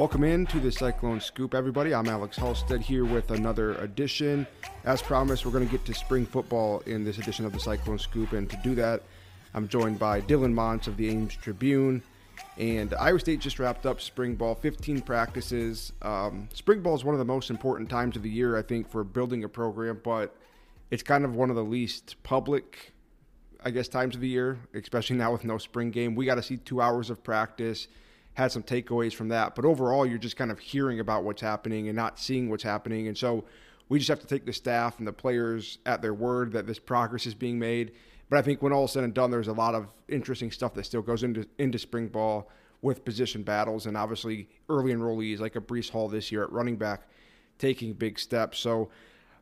Welcome in to the Cyclone Scoop, everybody. I'm Alex Halstead here with another edition. As promised, we're going to get to spring football in this edition of the Cyclone Scoop, and to do that, I'm joined by Dylan Montz of the Ames Tribune. And Iowa State just wrapped up spring ball, 15 practices. Um, spring ball is one of the most important times of the year, I think, for building a program, but it's kind of one of the least public, I guess, times of the year, especially now with no spring game. We got to see two hours of practice had some takeaways from that. But overall, you're just kind of hearing about what's happening and not seeing what's happening. And so we just have to take the staff and the players at their word that this progress is being made. But I think when all is said and done, there's a lot of interesting stuff that still goes into into spring ball with position battles and obviously early enrollees like a Breece Hall this year at running back taking big steps. So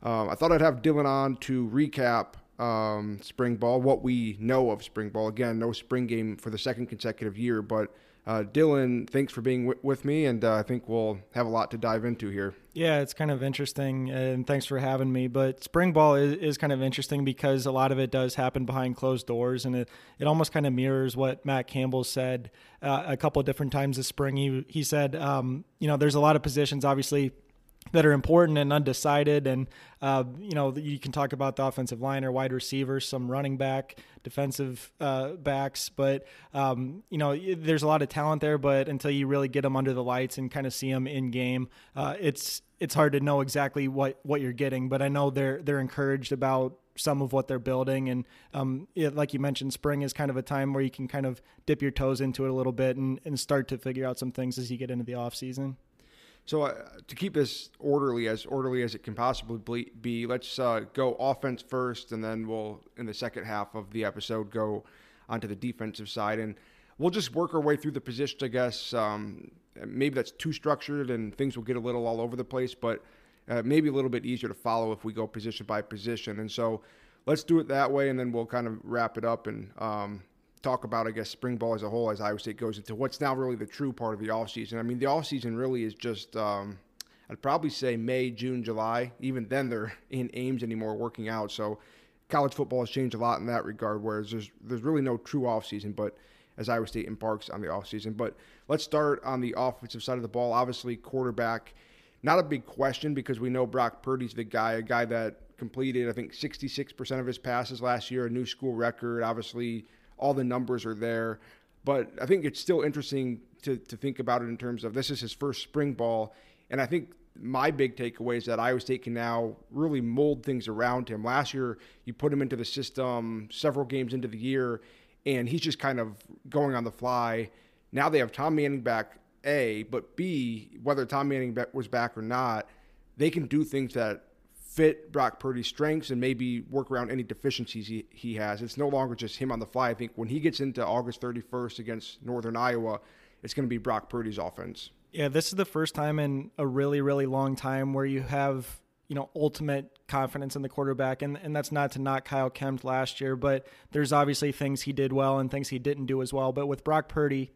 um, I thought I'd have Dylan on to recap um, spring ball, what we know of spring ball. Again, no spring game for the second consecutive year, but uh, Dylan, thanks for being w- with me, and uh, I think we'll have a lot to dive into here. Yeah, it's kind of interesting, and thanks for having me. But spring ball is, is kind of interesting because a lot of it does happen behind closed doors, and it, it almost kind of mirrors what Matt Campbell said uh, a couple of different times this spring. He, he said, um, you know, there's a lot of positions, obviously – that are important and undecided. And, uh, you know, you can talk about the offensive line or wide receivers, some running back, defensive uh, backs. But, um, you know, there's a lot of talent there. But until you really get them under the lights and kind of see them in game, uh, it's it's hard to know exactly what, what you're getting. But I know they're they're encouraged about some of what they're building. And um, it, like you mentioned, spring is kind of a time where you can kind of dip your toes into it a little bit and, and start to figure out some things as you get into the off season. So uh, to keep this orderly, as orderly as it can possibly be, let's uh, go offense first, and then we'll, in the second half of the episode, go onto the defensive side, and we'll just work our way through the positions. I guess um, maybe that's too structured, and things will get a little all over the place, but uh, maybe a little bit easier to follow if we go position by position. And so let's do it that way, and then we'll kind of wrap it up and um, talk about, I guess, spring ball as a whole as Iowa State goes into what's now really the true part of the off season. I mean, the off season really is just, um, I'd probably say May, June, July. Even then, they're in Ames anymore working out. So college football has changed a lot in that regard, whereas there's, there's really no true off season, but as Iowa State embarks on the off season. But let's start on the offensive side of the ball. Obviously, quarterback, not a big question because we know Brock Purdy's the guy, a guy that completed, I think, 66% of his passes last year, a new school record. Obviously, all the numbers are there. But I think it's still interesting to, to think about it in terms of this is his first spring ball. And I think my big takeaway is that Iowa State can now really mold things around him. Last year, you put him into the system several games into the year, and he's just kind of going on the fly. Now they have Tom Manning back, A, but B, whether Tom Manning was back or not, they can do things that fit Brock Purdy's strengths and maybe work around any deficiencies he, he has. It's no longer just him on the fly. I think when he gets into August 31st against Northern Iowa, it's going to be Brock Purdy's offense. Yeah, this is the first time in a really, really long time where you have, you know, ultimate confidence in the quarterback. And, and that's not to knock Kyle Kempt last year, but there's obviously things he did well and things he didn't do as well. But with Brock Purdy,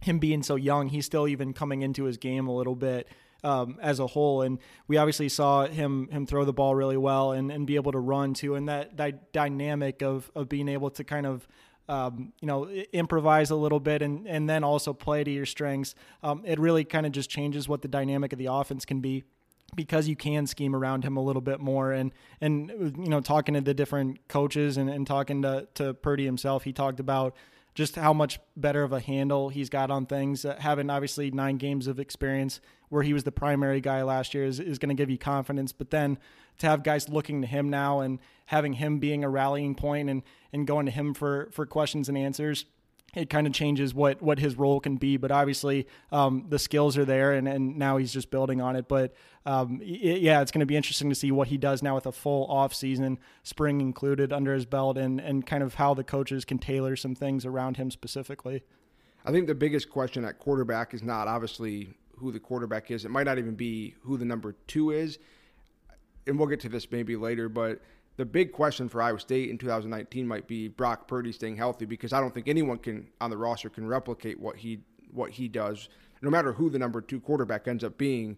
him being so young, he's still even coming into his game a little bit um, as a whole. And we obviously saw him him throw the ball really well and, and be able to run too. And that, that dynamic of of being able to kind of um, you know, improvise a little bit and, and then also play to your strengths. Um, it really kind of just changes what the dynamic of the offense can be because you can scheme around him a little bit more. And, and you know, talking to the different coaches and, and talking to, to Purdy himself, he talked about just how much better of a handle he's got on things. Uh, having obviously nine games of experience where he was the primary guy last year is, is going to give you confidence. But then to have guys looking to him now and having him being a rallying point and, and going to him for, for questions and answers – it kind of changes what what his role can be. But obviously, um, the skills are there, and, and now he's just building on it. But um, it, yeah, it's going to be interesting to see what he does now with a full off season, spring included, under his belt, and and kind of how the coaches can tailor some things around him specifically. I think the biggest question at quarterback is not obviously who the quarterback is. It might not even be who the number two is, and we'll get to this maybe later, but the big question for Iowa State in 2019 might be Brock Purdy staying healthy because I don't think anyone can on the roster can replicate what he what he does, no matter who the number two quarterback ends up being.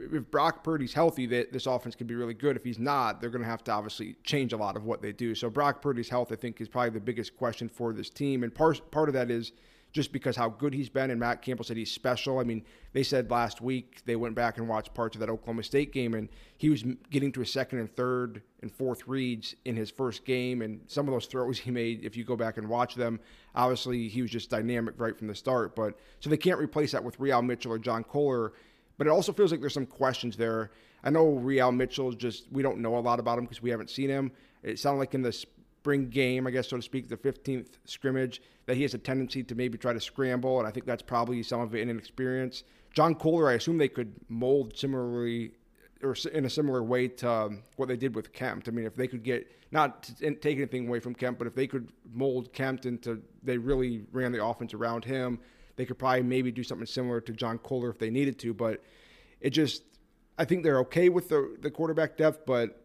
If Brock Purdy's healthy, that this offense can be really good. If he's not, they're going to have to obviously change a lot of what they do. So Brock Purdy's health, I think, is probably the biggest question for this team, and part part of that is just because how good he's been. And Matt Campbell said he's special. I mean, they said last week they went back and watched parts of that Oklahoma State game, and he was getting to a second and third and fourth reads in his first game. And some of those throws he made, if you go back and watch them, obviously he was just dynamic right from the start. But so they can't replace that with Re-al Mitchell or John Kolar. But it also feels like there's some questions there. I know Re-al Mitchell just, we don't know a lot about him because we haven't seen him. It sounded like in the spring game, I guess, so to speak, the 15th scrimmage, that he has a tendency to maybe try to scramble, and I think that's probably some of it in inexperience. John Kolar, I assume they could mold similarly or in a similar way to um, what they did with Kempt. I mean, if they could get not take anything away from Kempt, but if they could mold Kempt into they really ran the offense around him, they could probably maybe do something similar to John Kolar if they needed to. But it just, I think they're okay with the the quarterback depth, but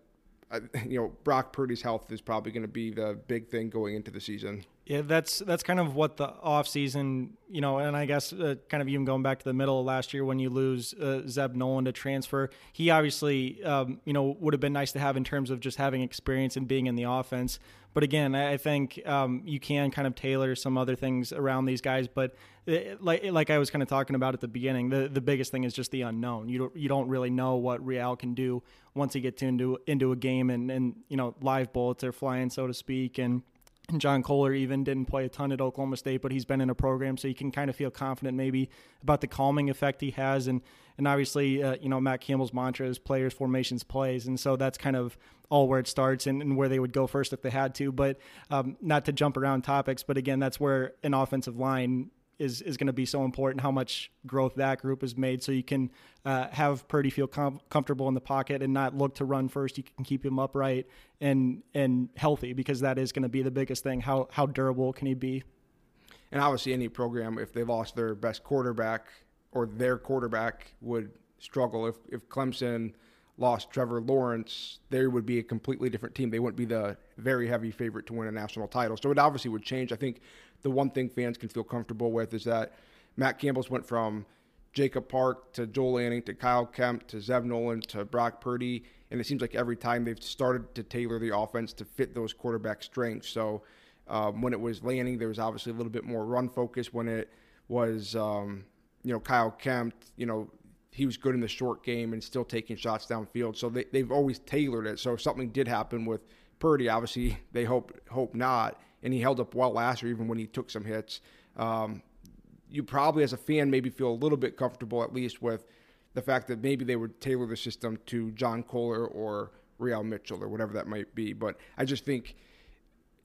you know, Brock Purdy's health is probably going to be the big thing going into the season. Yeah, that's that's kind of what the offseason, you know, and I guess uh, kind of even going back to the middle of last year when you lose uh, Zeb Noland to transfer, he obviously, um, you know, would have been nice to have in terms of just having experience and being in the offense. But again, I think um, you can kind of tailor some other things around these guys. But it, uh, like like I was kind of talking about at the beginning, the the biggest thing is just the unknown. You don't you don't really know what Re-al can do once he gets into into a game and and you know live bullets are flying so to speak and and John Kolar even didn't play a ton at Oklahoma State, but he's been in a program, so you can kind of feel confident maybe about the calming effect he has. And and obviously, uh, you know, Matt Campbell's mantra is players, formations, plays, and so that's kind of all where it starts and, and where they would go first if they had to. But um, not to jump around topics, but again, that's where an offensive line is is going to be so important. How much growth that group has made, so you can uh, have Purdy feel com- comfortable in the pocket and not look to run first. You can keep him upright and and healthy because that is going to be the biggest thing. How how durable can he be? And obviously, any program if they lost their best quarterback or their quarterback would struggle. If if Clemson lost Trevor Lawrence, there would be a completely different team. They wouldn't be the very heavy favorite to win a national title. So it obviously would change. I think the one thing fans can feel comfortable with is that Matt Campbell's went from Jacob Park to Joel Lanning to Kyle Kempt to Zeb Noland to Brock Purdy. And it seems like every time they've started to tailor the offense to fit those quarterback strengths. So um, when it was Lanning, there was obviously a little bit more run focus. When it was, um, you know, Kyle Kempt, you know, he was good in the short game and still taking shots downfield. So they, they've always tailored it. So if something did happen with Purdy, obviously they hope hope not, and he held up well last year, even when he took some hits. Um, you probably, as a fan, maybe feel a little bit comfortable at least with the fact that maybe they would tailor the system to John Kolar or Re-al Mitchell or whatever that might be. But I just think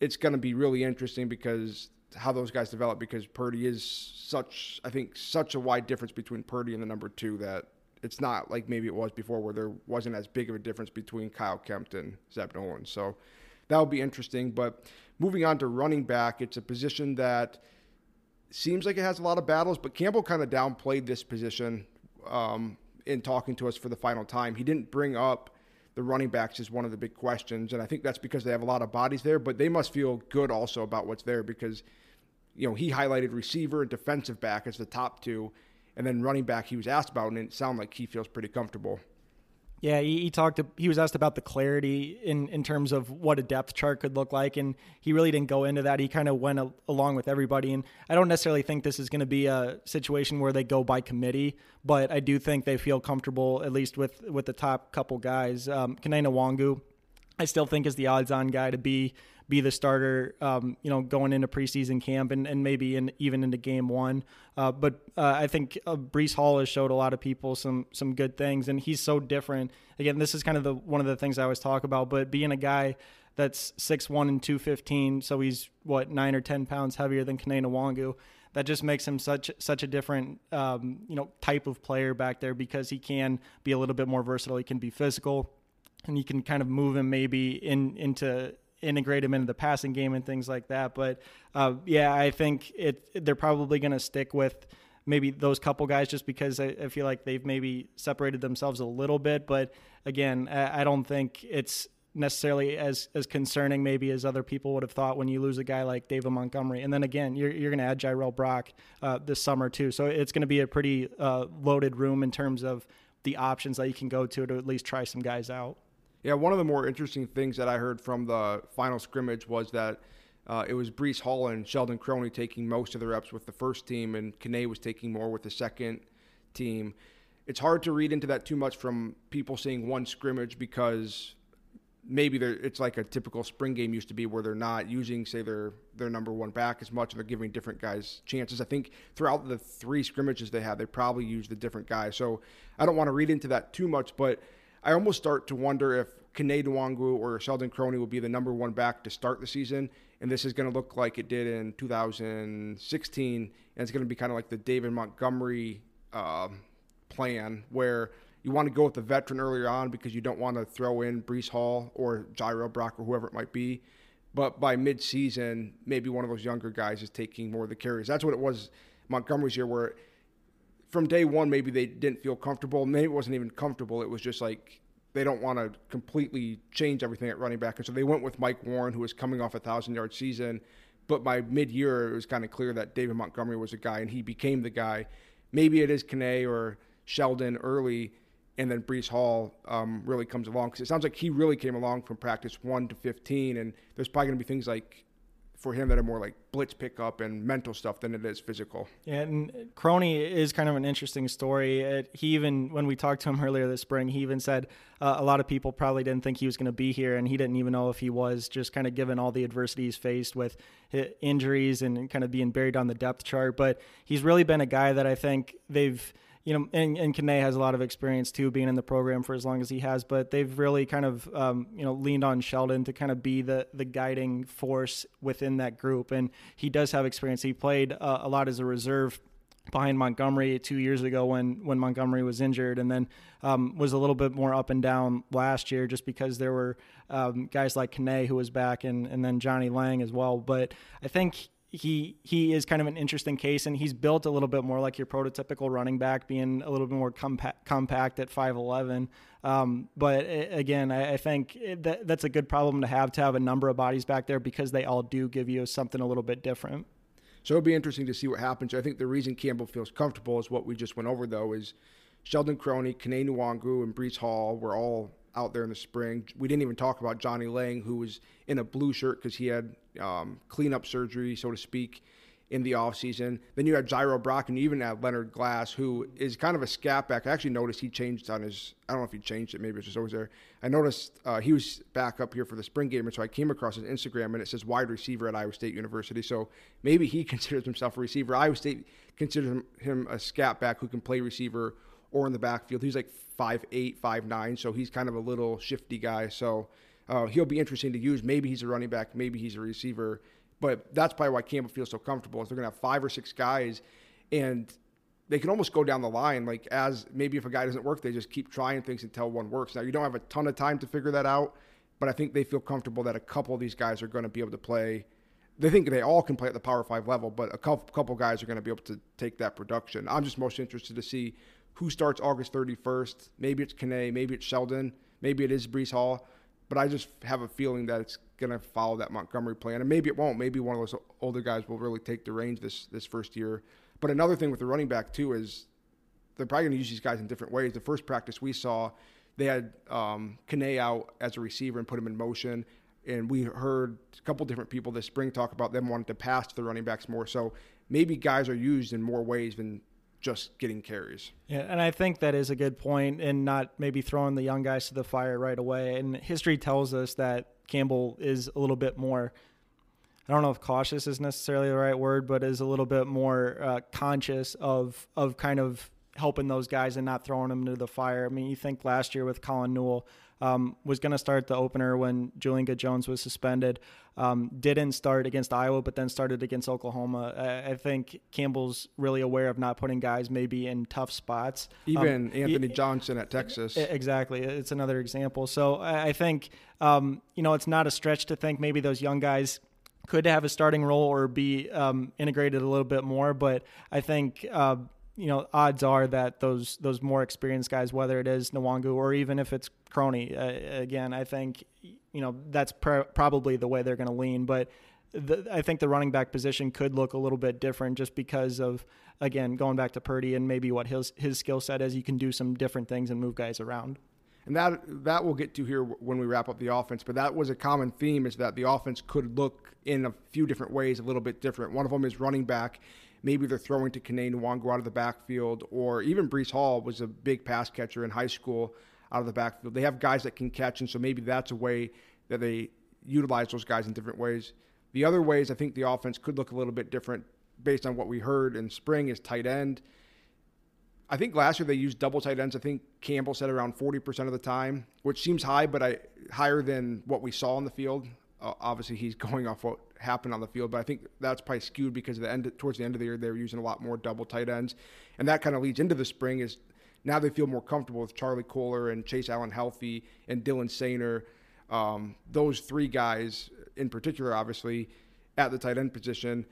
it's going to be really interesting because how those guys develop because Purdy is such I think such a wide difference between Purdy and the number two that it's not like maybe it was before where there wasn't as big of a difference between Kyle Kempt and Zeb Noland. So that'll be interesting. But moving on to running back, it's a position that seems like it has a lot of battles, but Campbell kind of downplayed this position um, in talking to us for the final time. He didn't bring up the running backs as one of the big questions, and I think that's because they have a lot of bodies there, but they must feel good also about what's there because – you know, he highlighted receiver and defensive back as the top two, and then running back he was asked about, and it sounded like he feels pretty comfortable. Yeah, he, he talked. He was asked about the clarity in in terms of what a depth chart could look like, and he really didn't go into that. He kind of went a, along with everybody, and I don't necessarily think this is going to be a situation where they go by committee, but I do think they feel comfortable at least with with the top couple guys. Um, Kene Nwangwu, I still think is the odds-on guy to be be the starter, um, you know, going into preseason camp and, and maybe in, even into game one. Uh, but uh, I think uh, Breece Hall has showed a lot of people some some good things, and he's so different. Again, this is kind of the one of the things I always talk about. But being a guy that's six one and two fifteen, so he's what nine or ten pounds heavier than Kene Nwangwu. That just makes him such such a different um, you know type of player back there because he can be a little bit more versatile. He can be physical, and you can kind of move him maybe in into integrate him into the passing game and things like that. But uh, yeah, I think it they're probably going to stick with maybe those couple guys just because I, I, feel like they've maybe separated themselves a little bit. But again, I, I don't think it's necessarily as as concerning maybe as other people would have thought when you lose a guy like David Montgomery. And then again, you're you're going to add Jirehl Brock uh, this summer too, so it's going to be a pretty uh, loaded room in terms of the options that you can go to to at least try some guys out. Yeah, one of the more interesting things that I heard from the final scrimmage was that uh, it was Breece Hall and Sheldon Croney taking most of the reps with the first team, and Kene was taking more with the second team. It's hard to read into that too much from people seeing one scrimmage because maybe it's like a typical spring game used to be where they're not using say their their number one back as much and they're giving different guys chances i think throughout the three scrimmages they had they probably used the different guys so i don't want to read into that too much but i almost start to wonder if Kene Nwangwu or Sheldon Croney will be the number one back to start the season and this is going to look like it did in 2016 and it's going to be kind of like the david montgomery uh, plan where you want to go with the veteran earlier on because you don't want to throw in Breece Hall or Jirehl Brock or whoever it might be. But by mid-season, maybe one of those younger guys is taking more of the carries. That's what it was Montgomery's year, where from day one maybe they didn't feel comfortable. Maybe it wasn't even comfortable. It was just like they don't want to completely change everything at running back, and so they went with Mike Warren, who was coming off a thousand-yard season. But by mid-year, it was kind of clear that David Montgomery was a guy, and he became the guy. Maybe it is Kene or Sheldon early and then Breece Hall um, really comes along because it sounds like he really came along from practice one to 15, and there's probably going to be things like for him that are more like blitz pickup and mental stuff than it is physical. Yeah, and Croney is kind of an interesting story. It, he even, when we talked to him earlier this spring, he even said uh, a lot of people probably didn't think he was going to be here, and he didn't even know if he was, just kind of given all the adversity he's faced with injuries and kind of being buried on the depth chart. But he's really been a guy that I think they've – you know, and, and Kene has a lot of experience too, being in the program for as long as he has. But they've really kind of, um, you know, leaned on Sheldon to kind of be the the guiding force within that group. And he does have experience. He played uh, a lot as a reserve behind Montgomery two years ago when when Montgomery was injured, and then um, was a little bit more up and down last year just because there were um, guys like Kene who was back and and then Johnnie Lang as well. But I think he he is kind of an interesting case, and he's built a little bit more like your prototypical running back, being a little bit more compact, compact at five eleven. Um, but again, I, I think that that's a good problem to have to have a number of bodies back there because they all do give you something a little bit different. So it'll be interesting to see what happens. I think the reason Campbell feels comfortable is what we just went over, though, is Sheldon Croney, Kene Nwangwu, and Breece Hall were all out there in the spring. We didn't even talk about Johnnie Lang, who was in a blue shirt because he had um, cleanup surgery, so to speak, in the offseason. Then you had Jirehl Brock, and you even had Leonard Glass, who is kind of a scat back. I actually noticed he changed on his, I don't know if he changed it, maybe it's just always there. I noticed uh, he was back up here for the spring game, and so I came across his Instagram, and it says wide receiver at Iowa State University. So maybe he considers himself a receiver. Iowa State considers him a scat back who can play receiver or in the backfield. He's like five eight, five nine, so he's kind of a little shifty guy. So uh, he'll be interesting to use. Maybe he's a running back, maybe he's a receiver, but that's probably why Campbell feels so comfortable. They're gonna have five or six guys, and they can almost go down the line. Like as maybe if a guy doesn't work, they just keep trying things until one works. Now you don't have a ton of time to figure that out, but I think they feel comfortable that a couple of these guys are going to be able to play. They think they all can play at the Power Five level, but a couple, couple guys are going to be able to take that production. I'm just most interested to see who starts August 31st. Maybe it's Kene, maybe it's Sheldon, maybe it is Breece Hall. But I just have a feeling that it's going to follow that Montgomery plan, and maybe it won't. Maybe one of those older guys will really take the reins this this first year. But another thing with the running back too is they're probably going to use these guys in different ways. The first practice we saw, they had um, Kene out as a receiver and put him in motion. And we heard a couple different people this spring talk about them wanting to pass to the running backs more. So maybe guys are used in more ways than just getting carries. Yeah, and I think that is a good point, and not maybe throwing the young guys to the fire right away. And history tells us that Campbell is a little bit more. I don't know if cautious is necessarily the right word, but is a little bit more uh, conscious of of kind of helping those guys and not throwing them into the fire. I mean, you think last year with Colin Newell um, was going to start the opener when Julian Good Jones was suspended. Um, didn't start against Iowa, but then started against Oklahoma. I, I, think Campbell's really aware of not putting guys maybe in tough spots. Even um, Anthony Johnson at Texas. Exactly. It's another example. So I, I think, um, you know, it's not a stretch to think maybe those young guys could have a starting role or be um, integrated a little bit more. But I think uh, you know, odds are that those those more experienced guys, whether it is Nwangwu or even if it's Croney, uh, again, I think you know that's pr- probably the way they're going to lean. But the, I think the running back position could look a little bit different just because of again going back to Purdy and maybe what his his skill set is. You can do some different things and move guys around. and that that we'll get to here when we wrap up the offense. But that was a common theme is that the offense could look in a few different ways, a little bit different. One of them is running back. Maybe they're throwing to Kene Nwangwu out of the backfield, or even Breece Hall was a big pass catcher in high school out of the backfield. They have guys that can catch, and so maybe that's a way that they utilize those guys in different ways. The other ways I think the offense could look a little bit different based on what we heard in spring is tight end. I think last year they used double tight ends. I think Campbell said around 40% of the time, which seems high, but I higher than what we saw on the field. Obviously, he's going off what happened on the field, but I think that's probably skewed because the end towards the end of the year they were using a lot more double tight ends, and that kind of leads into the spring. Is now they feel more comfortable with Charlie Kolar and Chase Allen healthy and Dylan Soehner. Um, those three guys in particular, obviously, at the tight end position.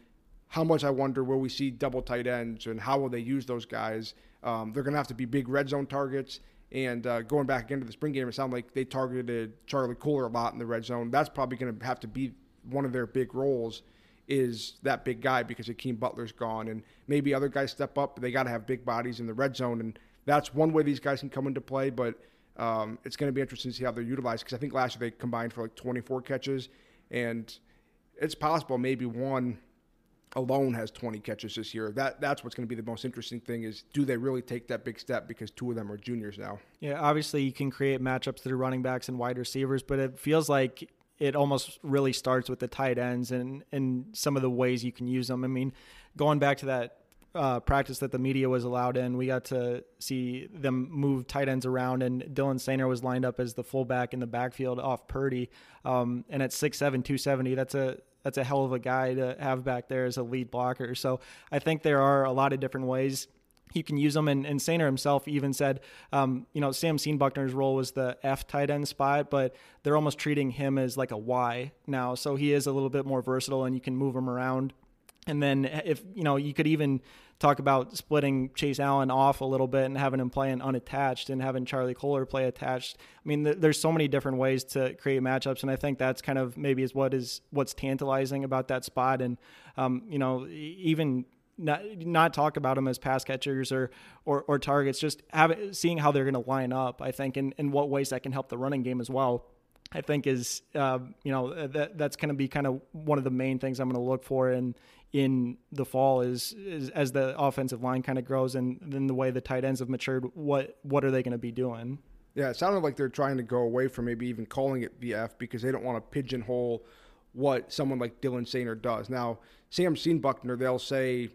How much I wonder will we see double tight ends and how will they use those guys? Um, they're going to have to be big red zone targets. And uh, going back into the spring game, it sounded like they targeted Charlie Kolar a lot in the red zone. That's probably going to have to be one of their big roles is that big guy because Hakeem Butler's gone. And maybe other guys step up, but they got to have big bodies in the red zone. And that's one way these guys can come into play. But um, it's going to be interesting to see how they're utilized because I think last year they combined for like 24 catches. And it's possible maybe one – alone has 20 catches this year. That that's what's going to be the most interesting thing is do they really take that big step because two of them are juniors now. Yeah, obviously you can create matchups through running backs and wide receivers, but it feels like it almost really starts with the tight ends and and some of the ways you can use them. I mean, going back to that uh, practice that the media was allowed in, we got to see them move tight ends around, and Dylan Soehner was lined up as the fullback in the backfield off Purdy. Um, and at 6'7", 270, that's a that's a hell of a guy to have back there as a lead blocker. So I think there are a lot of different ways you can use them. And, and Soehner himself even said, um, you know, Sam Seonbuchner's role was the F tight end spot, but they're almost treating him as like a Y now. So he is a little bit more versatile and you can move him around. And then if, you know, you could even talk about splitting Chase Allen off a little bit and having him playing unattached and having Charlie Kolar play attached. I mean, th- there's so many different ways to create matchups, and I think that's kind of maybe is what is what's tantalizing about that spot. And um, you know, even not not talk about them as pass catchers or or, or targets, just have seeing how they're going to line up. I think, and in what ways that can help the running game as well. I think is uh, you know that that's going to be kind of one of the main things I'm going to look for in in the fall is, is as the offensive line kind of grows and then the way the tight ends have matured. What what are they going to be doing? Yeah, it sounded like they're trying to go away from maybe even calling it VF because they don't want to pigeonhole what someone like Dylan Soehner does. Now, Sam Seonbuchner, they'll say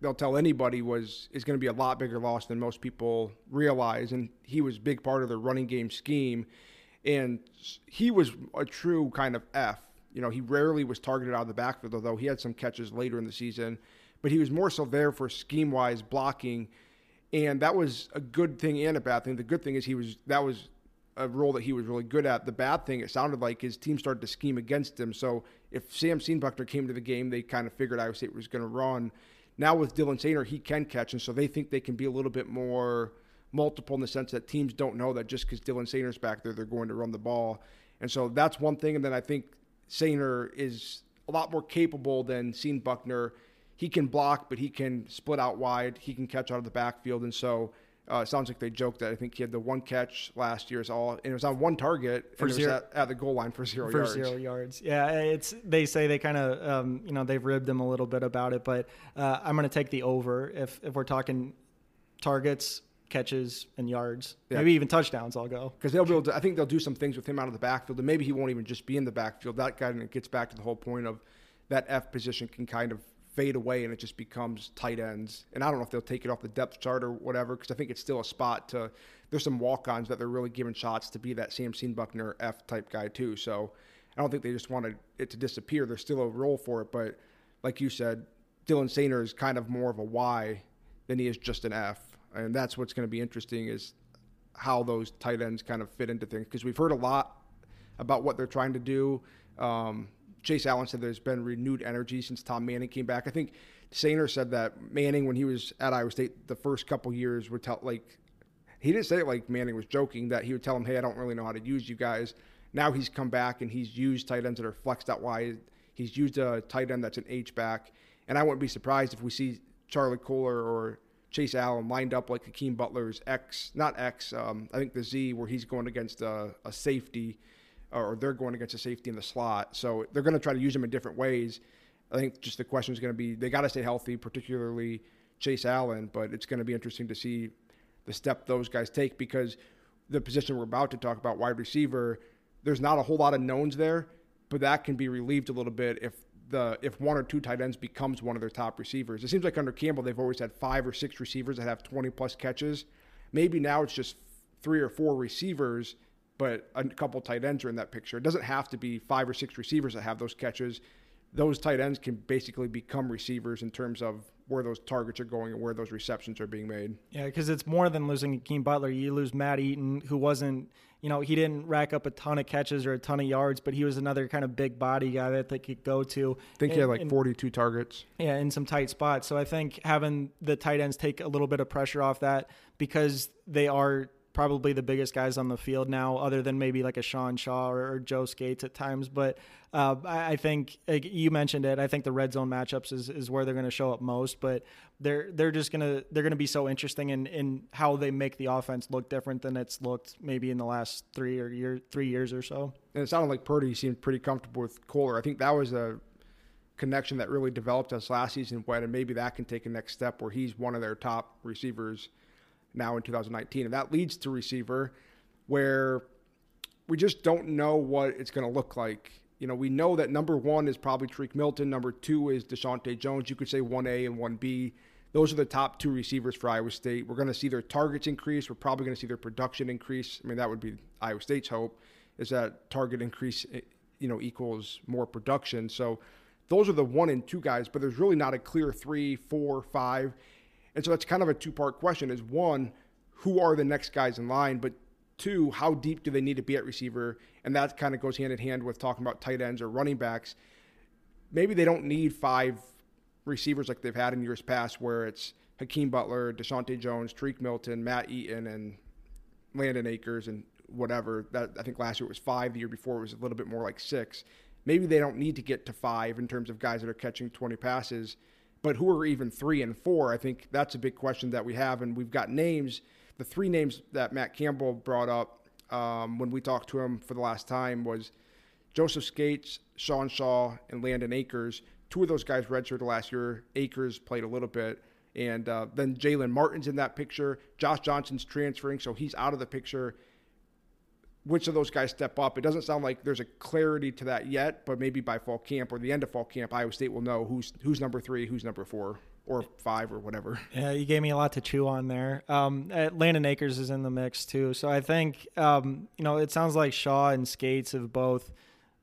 they'll tell anybody was is going to be a lot bigger loss than most people realize, and he was big part of the running game scheme and he was a true kind of F. You know, he rarely was targeted out of the backfield, although he had some catches later in the season. But he was more so there for scheme wise blocking, and that was a good thing and a bad thing. The good thing is he was that was a role that he was really good at. The bad thing, it sounded like his team started to scheme against him. So if Sam Seonbuchner came to the game, they kind of figured Iowa State was going to run. Now with Dylan Soehner, he can catch, and so they think they can be a little bit more multiple in the sense that teams don't know that just because Dylan Soehner's back there, they're going to run the ball. And so that's one thing. And then I think Soehner is a lot more capable than Seonbuchner. He can block, but he can split out wide. He can catch out of the backfield. And so uh, it sounds like they joked that I think he had the one catch last year. Is all, and it was on one target for zero, at, at, the goal line for zero for yards. zero yards. Yeah, it's they say they kind of um, you know they've ribbed him a little bit about it, but uh, I'm going to take the over if if we're talking targets catches and yards, yeah. maybe even touchdowns. I'll go because they'll be able to. I think they'll do some things with him out of the backfield, and maybe he won't even just be in the backfield. That kind of gets back to the whole point of that F position can kind of fade away, and it just becomes tight ends. And I don't know if they'll take it off the depth chart or whatever, because I think it's still a spot to. There's some walk-ons that they're really giving shots to be that Sam Seonbuchner F type guy too. So I don't think they just wanted it to disappear. There's still a role for it, but like you said, Dylan Soehner is kind of more of a Y than he is just an F and that's what's going to be interesting is how those tight ends kind of fit into things because we've heard a lot about what they're trying to do. Um, Chase Allen said there's been renewed energy since Tom Manning came back. I think Soehner said that Manning, when he was at Iowa State the first couple years, would tell like he didn't say it like Manning was joking that he would tell him, "Hey, I don't really know how to use you guys." Now he's come back and he's used tight ends that are flexed out wide. He's used a tight end that's an H back, and I wouldn't be surprised if we see Charlie Kolar or Chase Allen lined up like Hakeem Butler's X, not X, um, I think the Z, where he's going against a, a safety, or they're going against a safety in the slot. So they're going to try to use him in different ways. I think just the question is going to be they got to stay healthy, particularly Chase Allen, but it's going to be interesting to see the step those guys take because the position we're about to talk about, wide receiver, there's not a whole lot of knowns there, but that can be relieved a little bit if the if one or two tight ends becomes one of their top receivers. It seems like under Campbell they've always had five or six receivers that have 20 plus catches. Maybe now it's just three or four receivers, but a couple tight ends are in that picture. It doesn't have to be five or six receivers that have those catches. Those tight ends can basically become receivers in terms of where those targets are going and where those receptions are being made. Yeah, because it's more than losing Hakeem Butler. You lose Matt Eaton, who wasn't, you know, he didn't rack up a ton of catches or a ton of yards, but he was another kind of big body guy that they could go to. I think and, he had like and, 42 targets. Yeah, in some tight spots. So I think having the tight ends take a little bit of pressure off that because they are probably the biggest guys on the field now, other than maybe like a Sean Shaw or, or Joe Scates at times. But uh, I, I, think like you mentioned it. I think the red zone matchups is, is where they're going to show up most. But they're they're just gonna they're gonna be so interesting in, in how they make the offense look different than it's looked maybe in the last three or year three years or so. And it sounded like Purdy seemed pretty comfortable with Kolar. I think that was a connection that really developed us last season when and maybe that can take a next step where he's one of their top receivers now in 2019. And that leads to receiver where we just don't know what it's going to look like. You know, we know that number one is probably Tarique Milton. Number two is Deshaunte Jones. You could say 1A and 1B. Those are the top two receivers for Iowa State. We're going to see their targets increase. We're probably going to see their production increase. I mean, that would be Iowa State's hope is that target increase, eh, you know, equals more production. So those are the one and two guys, but there's really not a clear three, four, five. And so that's kind of a two part question is one, who are the next guys in line? But two, how deep do they need to be at receiver? And that kind of goes hand in hand with talking about tight ends or running backs. Maybe they don't need five receivers like they've had in years past where it's Hakeem Butler, Deshaunte Jones, Tarique Milton, Matt Eaton, and Landen Akers and whatever. That I think last year it was five. The year before it was a little bit more like six. Maybe they don't need to get to five in terms of guys that are catching 20 passes. But who are even three and four? I think that's a big question that we have. And we've got names. The three names that Matt Campbell brought up um, when we talked to him for the last time was Joseph Scates, Sean Shaw, and Landen Akers. Two of those guys redshirted last year. Akers played a little bit. And uh, then Jalen Martin's in that picture. Josh Johnson's transferring, so he's out of the picture which of those guys step up. It doesn't sound like there's a clarity to that yet, but maybe by fall camp or the end of fall camp, Iowa State will know who's who's number three, who's number four, or five, or whatever. Yeah, you gave me a lot to chew on there. Um, Landen Akers is in the mix too, so I think um, you know it sounds like Shaw and Scates have both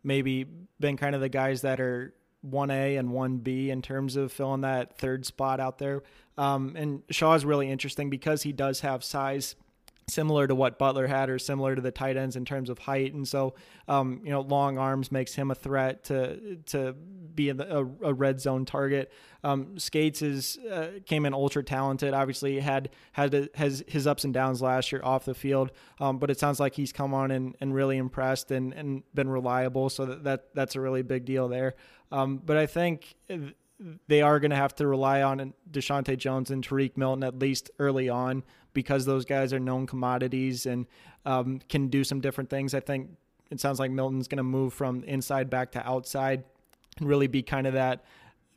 maybe been kind of the guys that are. 1A and 1B in terms of filling that third spot out there. Um, and Shaw is really interesting because he does have size similar to what Butler had or similar to the tight ends in terms of height. And so, um, you know, long arms makes him a threat to to be a, a red zone target. Um, Scates is uh, came in ultra talented. Obviously, had had to, has his ups and downs last year off the field, um, but it sounds like he's come on and, and really impressed and, and been reliable. So that, that that's a really big deal there. Um, but I think they are going to have to rely on Deshaunte Jones and Tarique Milton at least early on because those guys are known commodities and um, can do some different things. I think it sounds like Milton's going to move from inside back to outside and really be kind of that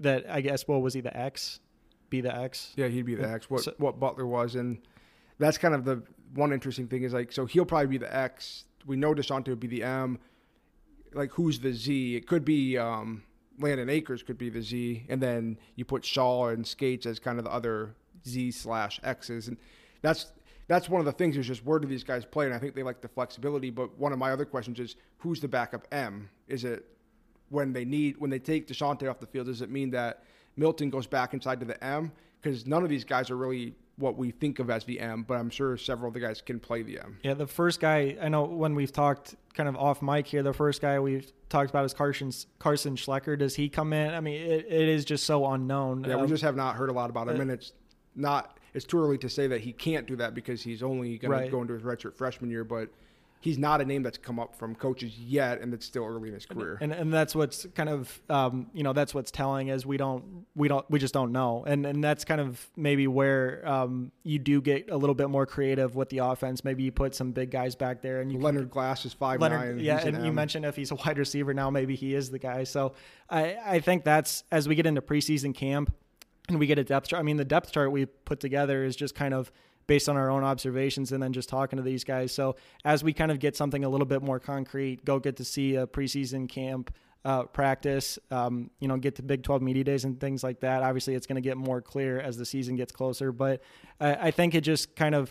that I guess what was he the X, be the X. Yeah, he'd be the X. What so, what Butler was, and that's kind of the one interesting thing is like so he'll probably be the X. We know Deshaunte would be the M. Like who's the Z? It could be um, Landen Akers could be the Z, and then you put Shaw and Scates as kind of the other Z slash X's, and that's that's one of the things is just where do these guys play? And I think they like the flexibility. But one of my other questions is who's the backup M? Is it when they need when they take Deshaunte off the field? Does it mean that Milton goes back inside to the M? Because none of these guys are really what we think of as the M, but I'm sure several of the guys can play the M. Yeah, the first guy I know when we've talked kind of off mic here, the first guy we've talked about is Carson Carson Schlecker. Does he come in? I mean, it, it is just so unknown. Yeah, um, we just have not heard a lot about him, uh, and it's not it's too early to say that he can't do that because he's only going right. to go into his redshirt freshman year. But he's not a name that's come up from coaches yet, and it's still early in his career. And and that's what's kind of um, you know that's what's telling is we don't we don't we just don't know, and and that's kind of maybe where um, you do get a little bit more creative with the offense. Maybe you put some big guys back there, and you Leonard can, Glass is five Leonard, nine. Yeah, and you M. mentioned if he's a wide receiver now, maybe he is the guy. So I I think that's as we get into preseason camp and we get a depth chart. I mean, the depth chart we put together is just kind of based on our own observations and then just talking to these guys. So as we kind of get something a little bit more concrete, go get to see a preseason camp. Uh, practice, um, you know, get to Big 12 media days and things like that. Obviously, it's going to get more clear as the season gets closer, but I, I think it just kind of,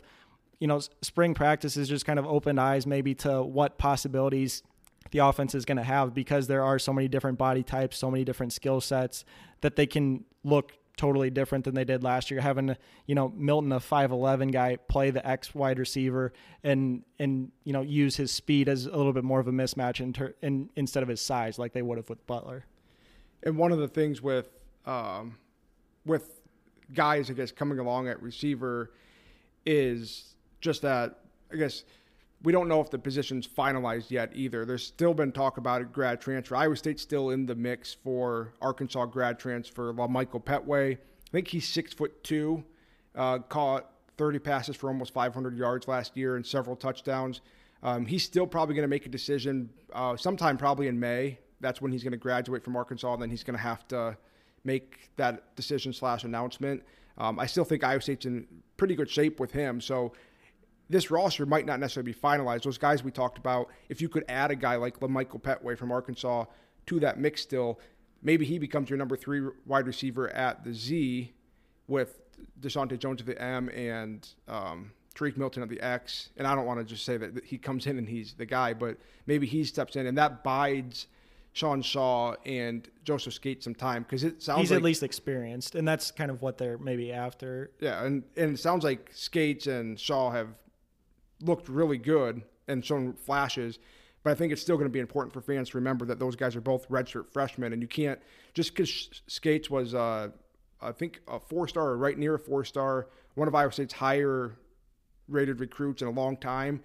you know, spring practice is just kind of opened eyes maybe to what possibilities the offense is going to have because there are so many different body types, so many different skill sets that they can look totally different than they did last year. Having you know Milton, a five eleven guy, play the X wide receiver and and you know use his speed as a little bit more of a mismatch in, ter- in instead of his size, like they would have with Butler. And one of the things with um, with guys, I guess, coming along at receiver is just that I guess we don't know if the position's finalized yet either. There's still been talk about a grad transfer. Iowa State's still in the mix for Arkansas grad transfer. Michael Petway, I think he's six foot two, uh, caught 30 passes for almost 500 yards last year and several touchdowns. Um, he's still probably going to make a decision uh, sometime probably in May. That's when he's going to graduate from Arkansas, and then he's going to have to make that decision slash announcement. Um, I still think Iowa State's in pretty good shape with him. So this roster might not necessarily be finalized. Those guys we talked about, if you could add a guy like Michael Petway from Arkansas to that mix still, maybe he becomes your number three wide receiver at the Z with Deshaunte Jones at the M and um, Tarique Milton at the X. And I don't want to just say that he comes in and he's the guy, but maybe he steps in and that bides Sean Shaw and Joseph Skate some time because it sounds he's like, at least experienced, and that's kind of what they're maybe after. Yeah, and and it sounds like Scates and Shaw have looked really good and shown flashes. But I think it's still going to be important for fans to remember that those guys are both redshirt freshmen, and you can't just because Scates was, uh, I think, a four star or right near a four star, one of Iowa State's higher rated recruits in a long time,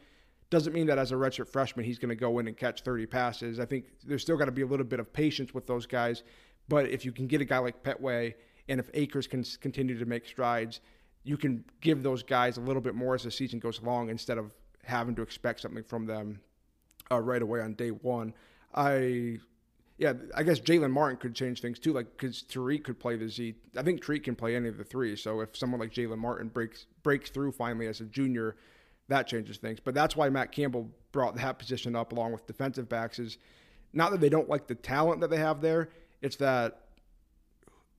doesn't mean that as a redshirt freshman he's going to go in and catch 30 passes. I think there's still got to be a little bit of patience with those guys. But if you can get a guy like Petway, and if Akers can continue to make strides, you can give those guys a little bit more as the season goes along instead of having to expect something from them uh, right away on day one. I, yeah, I guess Jalen Martin could change things too, like because Tarique could play the Z. I think Tarique can play any of the three. So if someone like Jalen Martin breaks breaks through finally as a junior, that changes things. But that's why Matt Campbell brought that position up along with defensive backs. Is not that they don't like the talent that they have there. It's that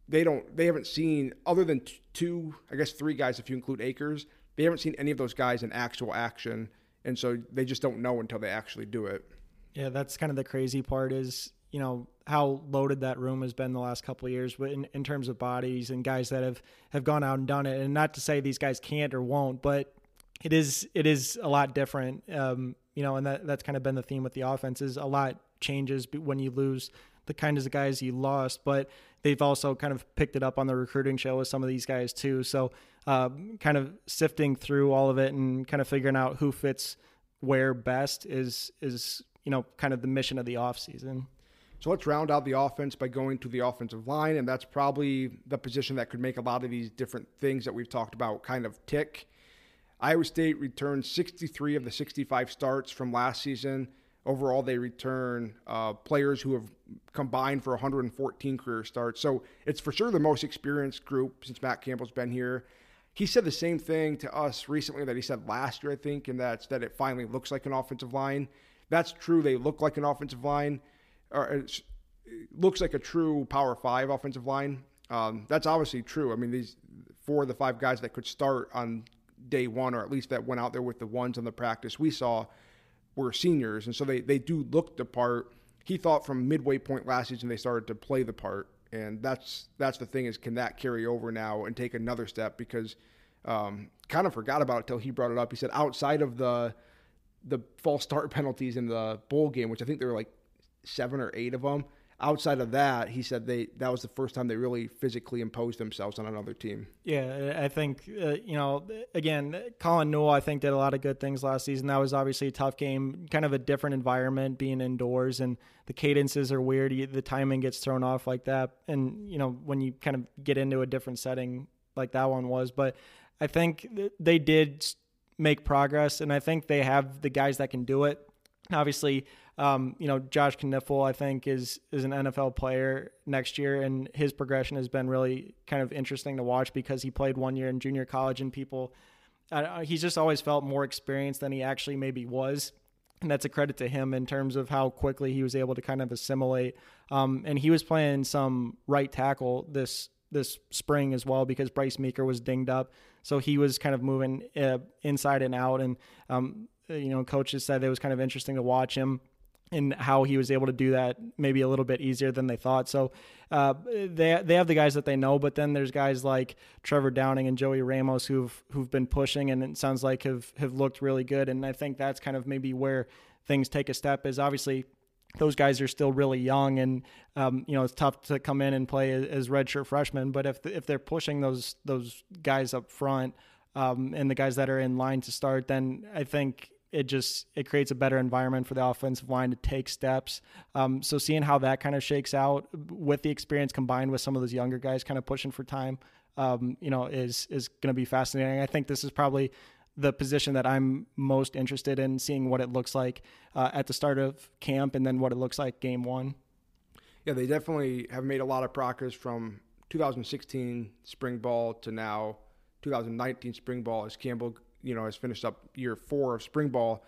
they don't they haven't seen other than two i guess three guys if you include akers they haven't seen any of those guys in actual action. And so they just don't know until they actually do it. Yeah that's kind of the crazy part is you know how loaded that room has been the last couple of years but in, in terms of bodies and guys that have have gone out and done it. And not to say these guys can't or won't but it is it is a lot different. Um, you know and that that's kind of been the theme with the offense is a lot changes when you lose the kinds of guys you lost, but they've also kind of picked it up on the recruiting show with some of these guys too. So, uh, kind of sifting through all of it and kind of figuring out who fits where best is is you know kind of the mission of the offseason. So let's round out the offense by going to the offensive line, and that's probably the position that could make a lot of these different things that we've talked about kind of tick. Iowa State returned 63 of the 65 starts from last season. Overall, they return uh, players who have combined for 114 career starts. So it's for sure the most experienced group since Matt Campbell's been here. He said the same thing to us recently that he said last year, I think, and that's that it finally looks like an offensive line. That's true. They look like an offensive line, or looks like a true Power Five offensive line. Um, that's obviously true. I mean, these four of the five guys that could start on day one, or at least that went out there with the ones on the practice we saw were seniors, and so they they do look the part. He thought from midway point last season they started to play the part, and that's that's the thing is can that carry over now and take another step because um, kind of forgot about it till he brought it up. He said outside of the the false start penalties in the bowl game, which I think there were like seven or eight of them. Outside of that, he said they that was the first time they really physically imposed themselves on another team. Yeah, I think uh, you know again, Colin Newell I think did a lot of good things last season. That was obviously a tough game, kind of a different environment, being indoors, and the cadences are weird. The timing gets thrown off like that, and you know when you kind of get into a different setting like that one was, but I think they did make progress, and I think they have the guys that can do it. Obviously, um, you know, Josh Knipfel, I think, is is an NFL player next year, and his progression has been really kind of interesting to watch because he played one year in junior college, and people, uh, he's just always felt more experienced than he actually maybe was. And that's a credit to him in terms of how quickly he was able to kind of assimilate. Um, and he was playing some right tackle this this spring as well because Bryce Meeker was dinged up, so he was kind of moving uh, inside and out. And um, you know, coaches said it was kind of interesting to watch him and how he was able to do that maybe a little bit easier than they thought. So uh, they they have the guys that they know, but then there's guys like Trevor Downing and Joey Ramos who've who've been pushing and it sounds like have have looked really good. And I think that's kind of maybe where things take a step. Is obviously those guys are still really young, and um, you know it's tough to come in and play as, redshirt freshmen. But if if they're pushing those those guys up front. Um, and the guys that are in line to start, then I think it just it creates a better environment for the offensive line to take steps. Um, so seeing how that kind of shakes out with the experience combined with some of those younger guys kind of pushing for time, um, you know, is is going to be fascinating. I think this is probably the position that I'm most interested in seeing what it looks like uh, at the start of camp and then what it looks like game one. Yeah, they definitely have made a lot of progress from 2016 spring ball to now 2019 spring ball as Campbell you know has finished up year four of spring ball.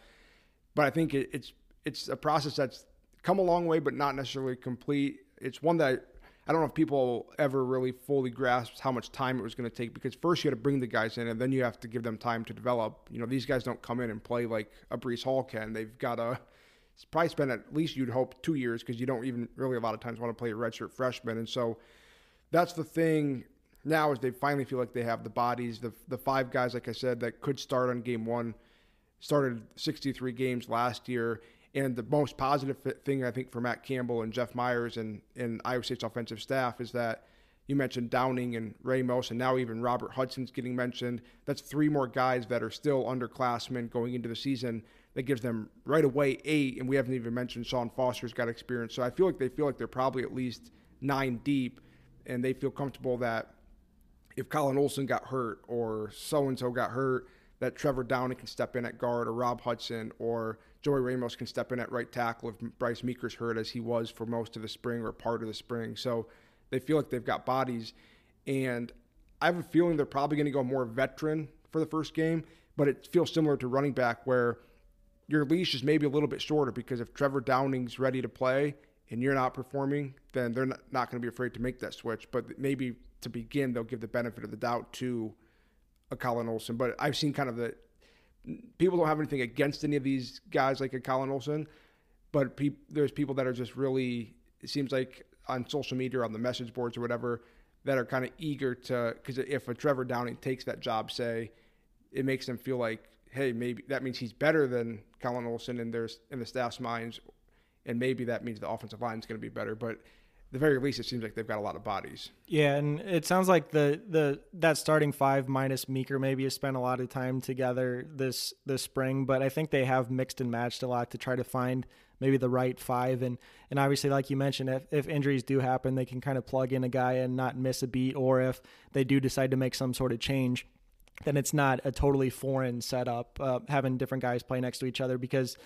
But I think it, it's it's a process that's come a long way, but not necessarily complete. It's one that I don't know if people ever really fully grasped how much time it was going to take because first you had to bring the guys in and then you have to give them time to develop. You know, these guys don't come in and play like a Breece Hall can. They've got to probably spend at least you'd hope two years because you don't even really a lot of times want to play a redshirt freshman. And so that's the thing now is they finally feel like they have the bodies. The the five guys, like I said, that could start on game one, started 63 games last year. And the most positive thing I think for Matt Campbell and Jeff Myers and, and Iowa State's offensive staff is that you mentioned Downing and Ramos, and now even Robert Hudson's getting mentioned. That's three more guys that are still underclassmen going into the season. That gives them right away eight, and we haven't even mentioned Sean Foster's got experience. So I feel like they feel like they're probably at least nine deep, and they feel comfortable that if Colin Olson got hurt or so and so got hurt, that Trevor Downing can step in at guard or Rob Hudson or Joey Ramos can step in at right tackle if Bryce Meeker's hurt as he was for most of the spring or part of the spring. So they feel like they've got bodies. And I have a feeling they're probably going to go more veteran for the first game, but it feels similar to running back where your leash is maybe a little bit shorter because if Trevor Downing's ready to play and you're not performing, then they're not, not going to be afraid to make that switch. But maybe to begin, they'll give the benefit of the doubt to a Colin Olson. But I've seen kind of the people don't have anything against any of these guys like a Colin Olson, but pe- there's people that are just really it seems like on social media or on the message boards or whatever that are kind of eager to because if a Trevor Downing takes that job, say, it makes them feel like hey maybe that means he's better than Colin Olson in their in the staff's minds, and maybe that means the offensive line is going to be better, but the very least, it seems like they've got a lot of bodies. Yeah, and it sounds like the the that starting five minus Meeker maybe has spent a lot of time together this this spring, but I think they have mixed and matched a lot to try to find maybe the right five and and obviously like you mentioned if, if injuries do happen they can kind of plug in a guy and not miss a beat or if they do decide to make some sort of change then it's not a totally foreign setup uh, having different guys play next to each other because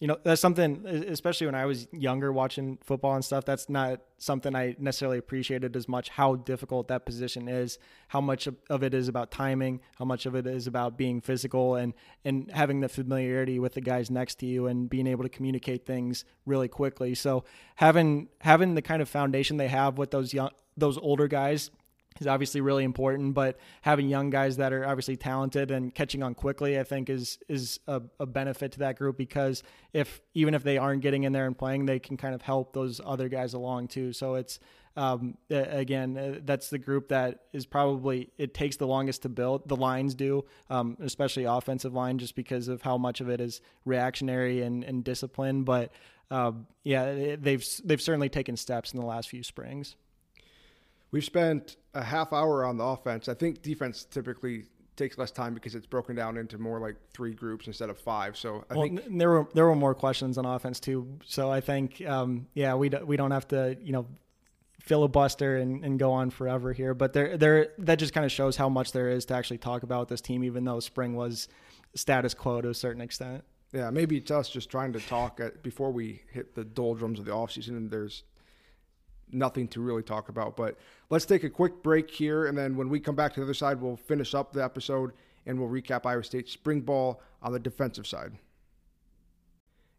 you know that's something especially when i was younger watching football and stuff that's not something i necessarily appreciated as much how difficult that position is how much of it is about timing how much of it is about being physical and and having the familiarity with the guys next to you and being able to communicate things really quickly. So having having the kind of foundation they have with those young those older guys is obviously really important. But having young guys that are obviously talented and catching on quickly, I think is is a, a, benefit to that group because if even if they aren't getting in there and playing, they can kind of help those other guys along too. So it's um, again, uh, that's the group that is probably it takes the longest to build. The lines do, um, especially offensive line, just because of how much of it is reactionary and, and discipline. But um, yeah, they've they've certainly taken steps in the last few springs. We've spent a half hour on the offense. I think defense typically takes less time because it's broken down into more like three groups instead of five. So I well, think there were there were more questions on offense too. So I think um, yeah, we do, we don't have to you know filibuster and, and go on forever here, but there there that just kind of shows how much there is to actually talk about this team, even though spring was status quo to a certain extent. Yeah, maybe it's us just trying to talk at, before we hit the doldrums of the offseason and there's nothing to really talk about. But let's take a quick break here, and then when we come back to the other side, we'll finish up the episode and we'll recap Iowa State spring ball on the defensive side.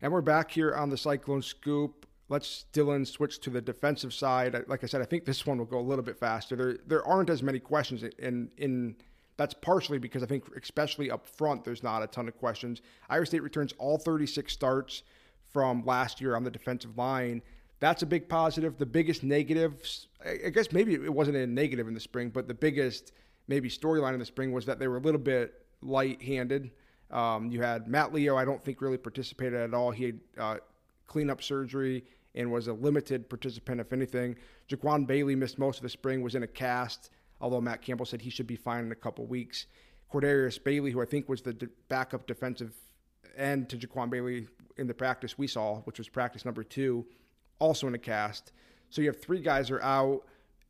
And we're back here on the Cyclone Scoop. Let's Dylan switch to the defensive side. Like I said, I think this one will go a little bit faster. There there aren't as many questions, and in that's partially because I think especially up front, there's not a ton of questions. Iowa State returns all 36 starts from last year on the defensive line. That's a big positive. The biggest negatives, I guess maybe it wasn't a negative in the spring, but the biggest maybe storyline in the spring was that they were a little bit light-handed. Um, you had Matt Leo, I don't think really participated at all. He had uh, cleanup surgery and was a limited participant, if anything. Jaquan Bailey missed most of the spring, was in a cast, although Matt Campbell said he should be fine in a couple weeks. Cordarius Bailey, who I think was the de- backup defensive end to Jaquan Bailey in the practice we saw, which was practice number two, also in a cast. So you have three guys are out,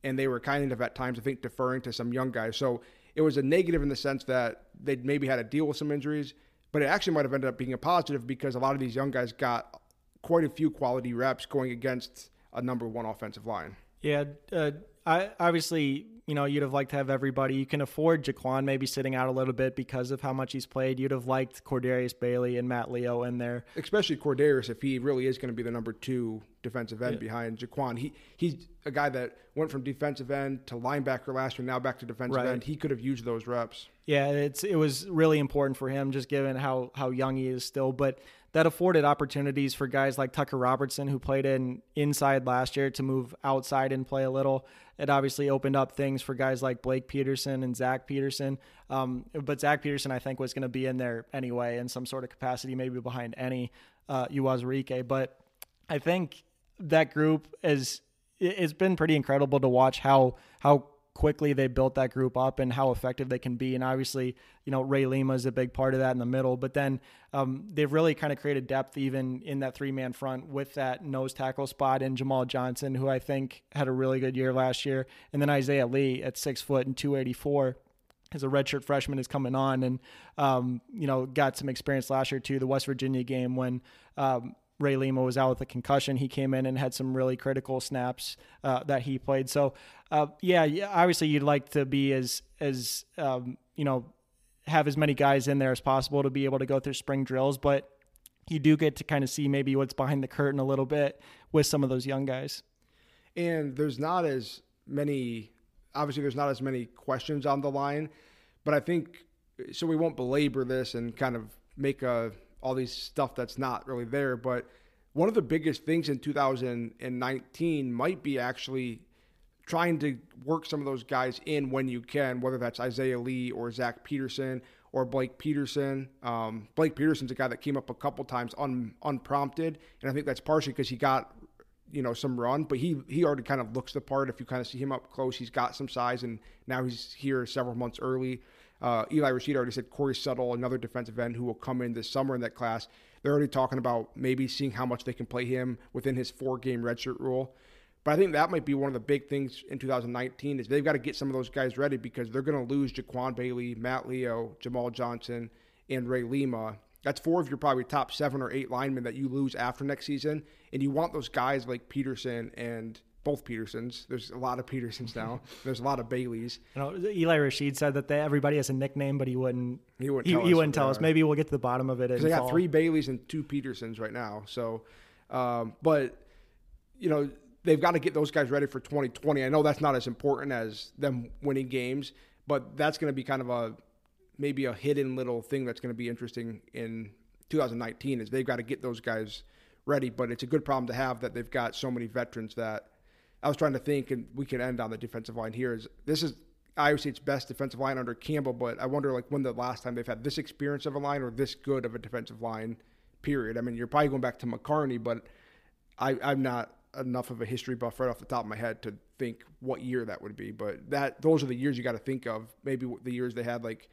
and they were kind of at times, I think, deferring to some young guys. So it was a negative in the sense that they maybe had to deal with some injuries, but it actually might have ended up being a positive because a lot of these young guys got quite a few quality reps going against a number one offensive line. Yeah, uh, I obviously you know, you'd have liked to have everybody. You can afford Jaquan maybe sitting out a little bit because of how much he's played. You'd have liked Cordarius Bailey and Matt Leo in there, especially Cordarius if he really is going to be the number two defensive end yeah. behind Jaquan. He he's a guy that went from defensive end to linebacker last year, now back to defensive right. end. He could have used those reps. Yeah, it's it was really important for him, just given how how young he is still. But that afforded opportunities for guys like Tucker Robertson, who played in inside last year, to move outside and play a little. It obviously opened up things for guys like Blake Peterson and Zach Peterson. Um, but Zach Peterson, I think, was going to be in there anyway in some sort of capacity, maybe behind Enyi uh, Uwazurike. But I think that group is it's been pretty incredible to watch how how quickly they built that group up and how effective they can be. And obviously, you know, Ray Lima is a big part of that in the middle. But then um, they've really kind of created depth even in that three man front with that nose tackle spot in Jamal Johnson, who I think had a really good year last year. And then Isaiah Lee at six foot and 284 as a redshirt freshman is coming on and um, you know got some experience last year too. The West Virginia game when um, Ray Lima was out with a concussion. He came in and had some really critical snaps uh, that he played. So, uh, yeah, obviously you'd like to be as as um, you know have as many guys in there as possible to be able to go through spring drills, but you do get to kind of see maybe what's behind the curtain a little bit with some of those young guys. And there's not as many. Obviously, there's not as many questions on the line, but I think so. We won't belabor this and kind of make a all these stuff that's not really there. But one of the biggest things in 2019 might be actually trying to work some of those guys in when you can, whether that's Isaiah Lee or Zach Peterson or Blake Peterson. Um, Blake Peterson's a guy that came up a couple times un, unprompted, and I think that's partially because he got you know some run, but he he already kind of looks the part. If you kind of see him up close, he's got some size, and now he's here several months early. Uh, Eli Rasheed already said Corey Settle, another defensive end who will come in this summer in that class. They're already talking about maybe seeing how much they can play him within his four game redshirt rule. But I think that might be one of the big things in 2019 is they've got to get some of those guys ready because they're going to lose Jaquan Bailey, Matt Leo, Jamal Johnson, and Ray Lima. That's four of your probably top seven or eight linemen that you lose after next season. And you want those guys like Peterson and both Petersons. There's a lot of Petersons now. There's a lot of Baileys. You know, Eli Rasheed said that they, everybody has a nickname, but he wouldn't. He wouldn't. He, tell, he us wouldn't tell us. Maybe we'll get to the bottom of it. They got three Baileys and two Petersons right now. So, um, but you know they've got to get those guys ready for 2020. I know that's not as important as them winning games, but that's going to be kind of a maybe a hidden little thing that's going to be interesting in 2019 is they've got to get those guys ready. But it's a good problem to have that they've got so many veterans that I was trying to think, and we can end on the defensive line here. Is this is Iowa State's best defensive line under Campbell, but I wonder like when the last time they've had this experience of a line or this good of a defensive line. Period. I mean, you're probably going back to McCarney, but I, I'm not enough of a history buff right off the top of my head to think what year that would be. But that those are the years you got to think of. Maybe the years they had like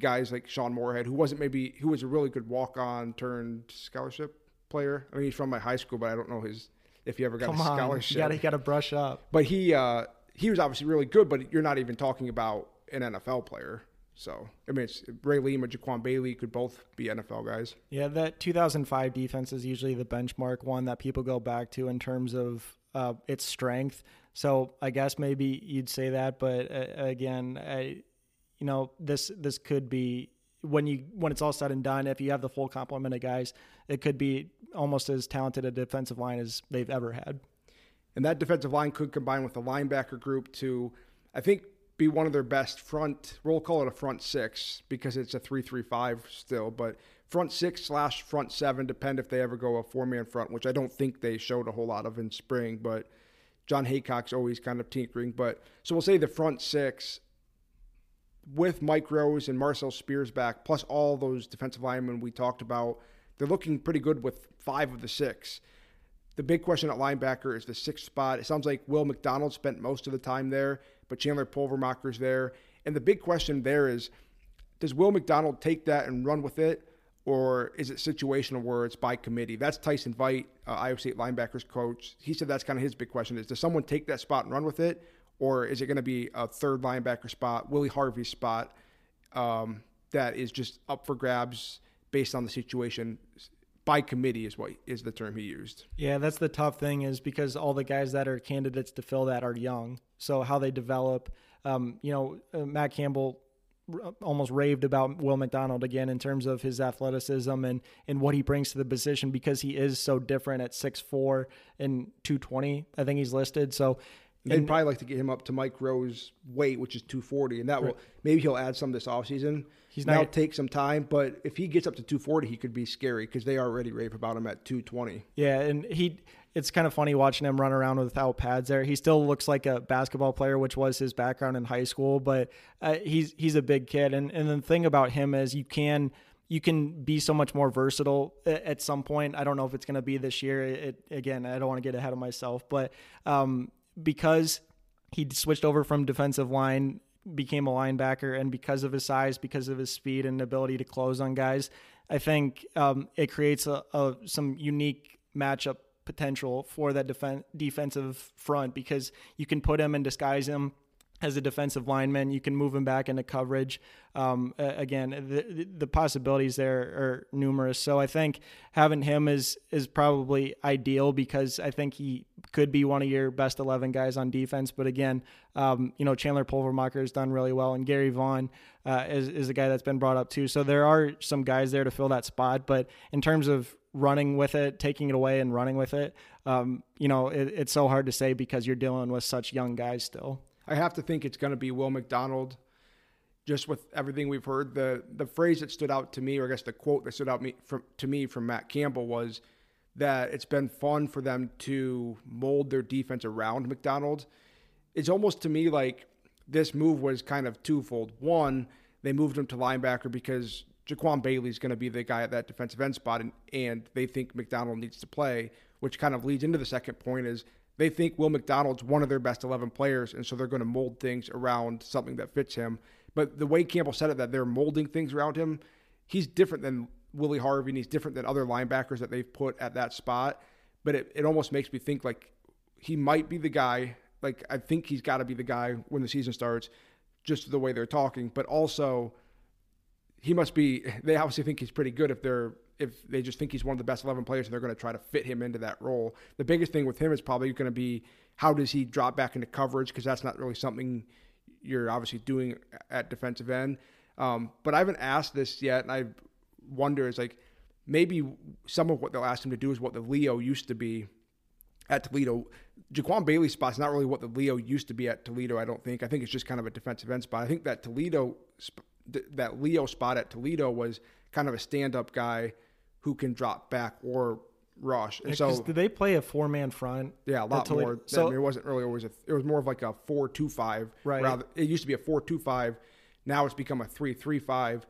guys like Sean Moorhead, who wasn't maybe who was a really good walk on turned scholarship player. I mean, he's from my high school, but I don't know his if you ever got Come a on, scholarship. you got to got to brush up. But he uh, he was obviously really good. But you're not even talking about an NFL player. So I mean, it's Ray Lima, Jaquan Bailey could both be NFL guys. Yeah, that 2005 defense is usually the benchmark one that people go back to in terms of uh, its strength. So I guess maybe you'd say that, but uh, again, I, you know, this this could be when you when it's all said and done. If you have the full complement of guys, it could be almost as talented a defensive line as they've ever had. And that defensive line could combine with the linebacker group to, I think, be one of their best front. We'll call it a front six because it's a three-three-five still, but front six slash front seven depend if they ever go a four-man front, which I don't think they showed a whole lot of in spring. But Jon Heacock's always kind of tinkering. But so we'll say the front six with Mike Rose and Marcel Spears back, plus all those defensive linemen we talked about. They're looking pretty good with five of the six. The big question at linebacker is the sixth spot. It sounds like Will McDonald spent most of the time there, but Chandler Pulvermacher's there. And the big question there is does Will McDonald take that and run with it, or is it situational where it's by committee? That's Tyson Veidt, uh, Iowa State linebackers coach. He said that's kind of his big question is does someone take that spot and run with it, or is it going to be a third linebacker spot, Willie Harvey spot, um, that is just up for grabs based on the situation? by committee is what is the term he used. Yeah, that's the tough thing is because all the guys that are candidates to fill that are young. So how they develop, um, you know, uh, Matt Campbell almost raved about Will McDonald again in terms of his athleticism and and what he brings to the position because he is so different at 6'4 and 220. I think he's listed. So They'd and, probably like to get him up to Mike Rose's weight, which is 240, and that right. will maybe he'll add some this offseason. He's now take some time, but if he gets up to 240, he could be scary because they already rave about him at 220. Yeah, and he it's kind of funny watching him run around without pads there. He still looks like a basketball player, which was his background in high school, but uh, he's he's a big kid. And and the thing about him is you can you can be so much more versatile at some point. I don't know if it's going to be this year. It, again, I don't want to get ahead of myself, but um, because he switched over from defensive line, became a linebacker, and because of his size, because of his speed and ability to close on guys, I think um, it creates a, a, some unique matchup potential for that defen- defensive front because you can put him and disguise him as a defensive lineman. You can move him back into coverage. Um, again, the, the possibilities there are numerous. So I think having him is is probably ideal because I think he could be one of your best eleven guys on defense. But again, um, you know Chandler Pulvermacher has done really well, and Gary Vaughn uh, is is a guy that's been brought up too. So there are some guys there to fill that spot. But in terms of running with it, taking it away, and running with it, um, you know, it, it's so hard to say because you're dealing with such young guys still. I have to think it's going to be Will McDonald. Just with everything we've heard, the the phrase that stood out to me, or I guess the quote that stood out me, from, to me from Matt Campbell was that it's been fun for them to mold their defense around McDonald. It's almost to me like this move was kind of twofold. One, they moved him to linebacker because Jaquan Bailey is going to be the guy at that defensive end spot, and, and they think McDonald needs to play, which kind of leads into the second point is they think Will McDonald's one of their best 11 players, and so they're going to mold things around something that fits him. But the way Campbell said it, that they're molding things around him, he's different than Willie Harvey, and he's different than other linebackers that they've put at that spot. But it, it almost makes me think like he might be the guy. Like, I think he's got to be the guy when the season starts, just the way they're talking. But also, he must be, they obviously think he's pretty good if they're if they just think he's one of the best 11 players and they're going to try to fit him into that role. The biggest thing with him is probably going to be how does he drop back into coverage because that's not really something you're obviously doing at defensive end. Um, but I haven't asked this yet, and I wonder is like maybe some of what they'll ask him to do is what the Leo used to be at Toledo. Jaquan Bailey's spot's not really what the Leo used to be at Toledo. I don't think. I think it's just kind of a defensive end spot. I think that Toledo, that Leo spot at Toledo was kind of a stand-up guy who can drop back or rush. And so did they play a four man front? yeah, a lot they- more. so- I mean, it wasn't really always a. It was more of like a four-two-five. Right. Rather, it used to be a four-two-five. Now it's become a three-three-five,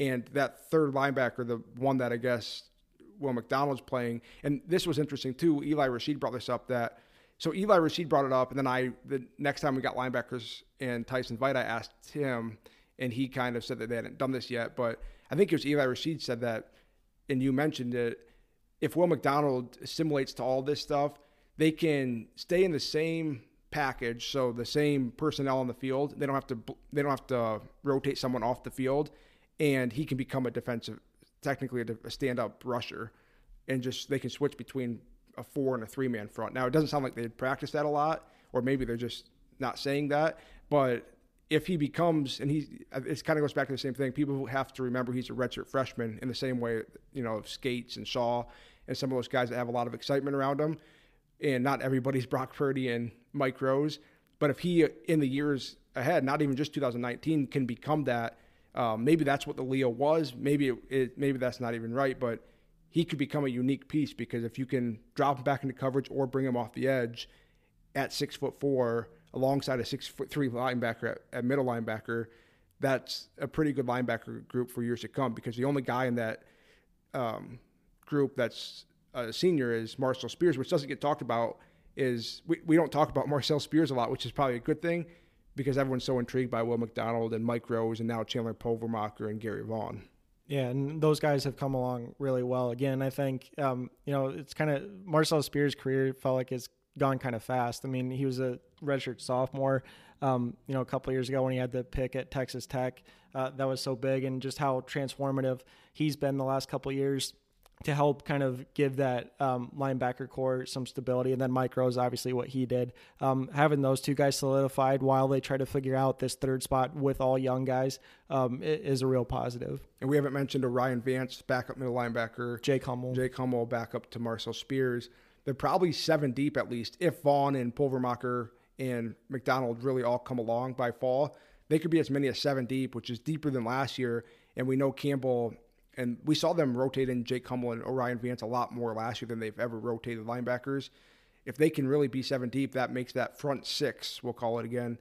and that third linebacker, the one that I guess Will McDonald's playing, and this was interesting too. Eli Rasheed brought this up that. So Eli Rasheed brought it up, and then I the next time we got linebackers and Tyson Veidt, I asked him, and he kind of said that they hadn't done this yet, but I think it was Eli Rasheed said that, and you mentioned it. If Will McDonald assimilates to all this stuff, they can stay in the same package, so the same personnel on the field. They don't have to they don't have to rotate someone off the field, and he can become a defensive, technically a, stand up rusher, and just they can switch between a four and a three man front. Now it doesn't sound like they practice that a lot, or maybe they're just not saying that, but if he becomes and he it kind of goes back to the same thing. People have to remember he's a redshirt freshman in the same way you know of Scates and shaw and some of those guys that have a lot of excitement around them. and not everybody's brock purdy and mike rose. But if he in the years ahead not even just 2019 can become that um, maybe that's what the leo was. Maybe it, it, maybe that's not even right. But he could become a unique piece because if you can drop him back into coverage or bring him off the edge at six foot four alongside a six foot three linebacker at, at, middle linebacker, that's a pretty good linebacker group for years to come because the only guy in that um, group that's a senior is Marcel Spears, which doesn't get talked about. Is we, we don't talk about Marcel Spears a lot, which is probably a good thing because everyone's so intrigued by Will McDonald and Mike Rose and now Chandler Pulvermacher and Gary Vaughn. Yeah, and those guys have come along really well. Again, I think um, you know it's kind of Marcel Spears' career felt like it's gone kind of fast. I mean, he was a redshirt sophomore, um, you know, a couple years ago when he had the pick at Texas Tech. Uh, that was so big, and just how transformative he's been the last couple years to help kind of give that um, linebacker corps some stability. And then Mike Rose, obviously, what he did. Um, having those two guys solidified while they try to figure out this third spot with all young guys um, is a real positive. And we haven't mentioned O'Rien Vance, backup middle linebacker. Jake Hummel. Jake Hummel, backup to Marcel Spears. They're probably seven deep at least. If Vaughn and Pulvermacher and McDonald really all come along by fall, they could be as many as seven deep, which is deeper than last year. And we know Campbell and we saw them rotate in Jake Hummel and O'Rien Vance a lot more last year than they've ever rotated linebackers. If they can really be seven deep, that makes that front six, we'll call it again,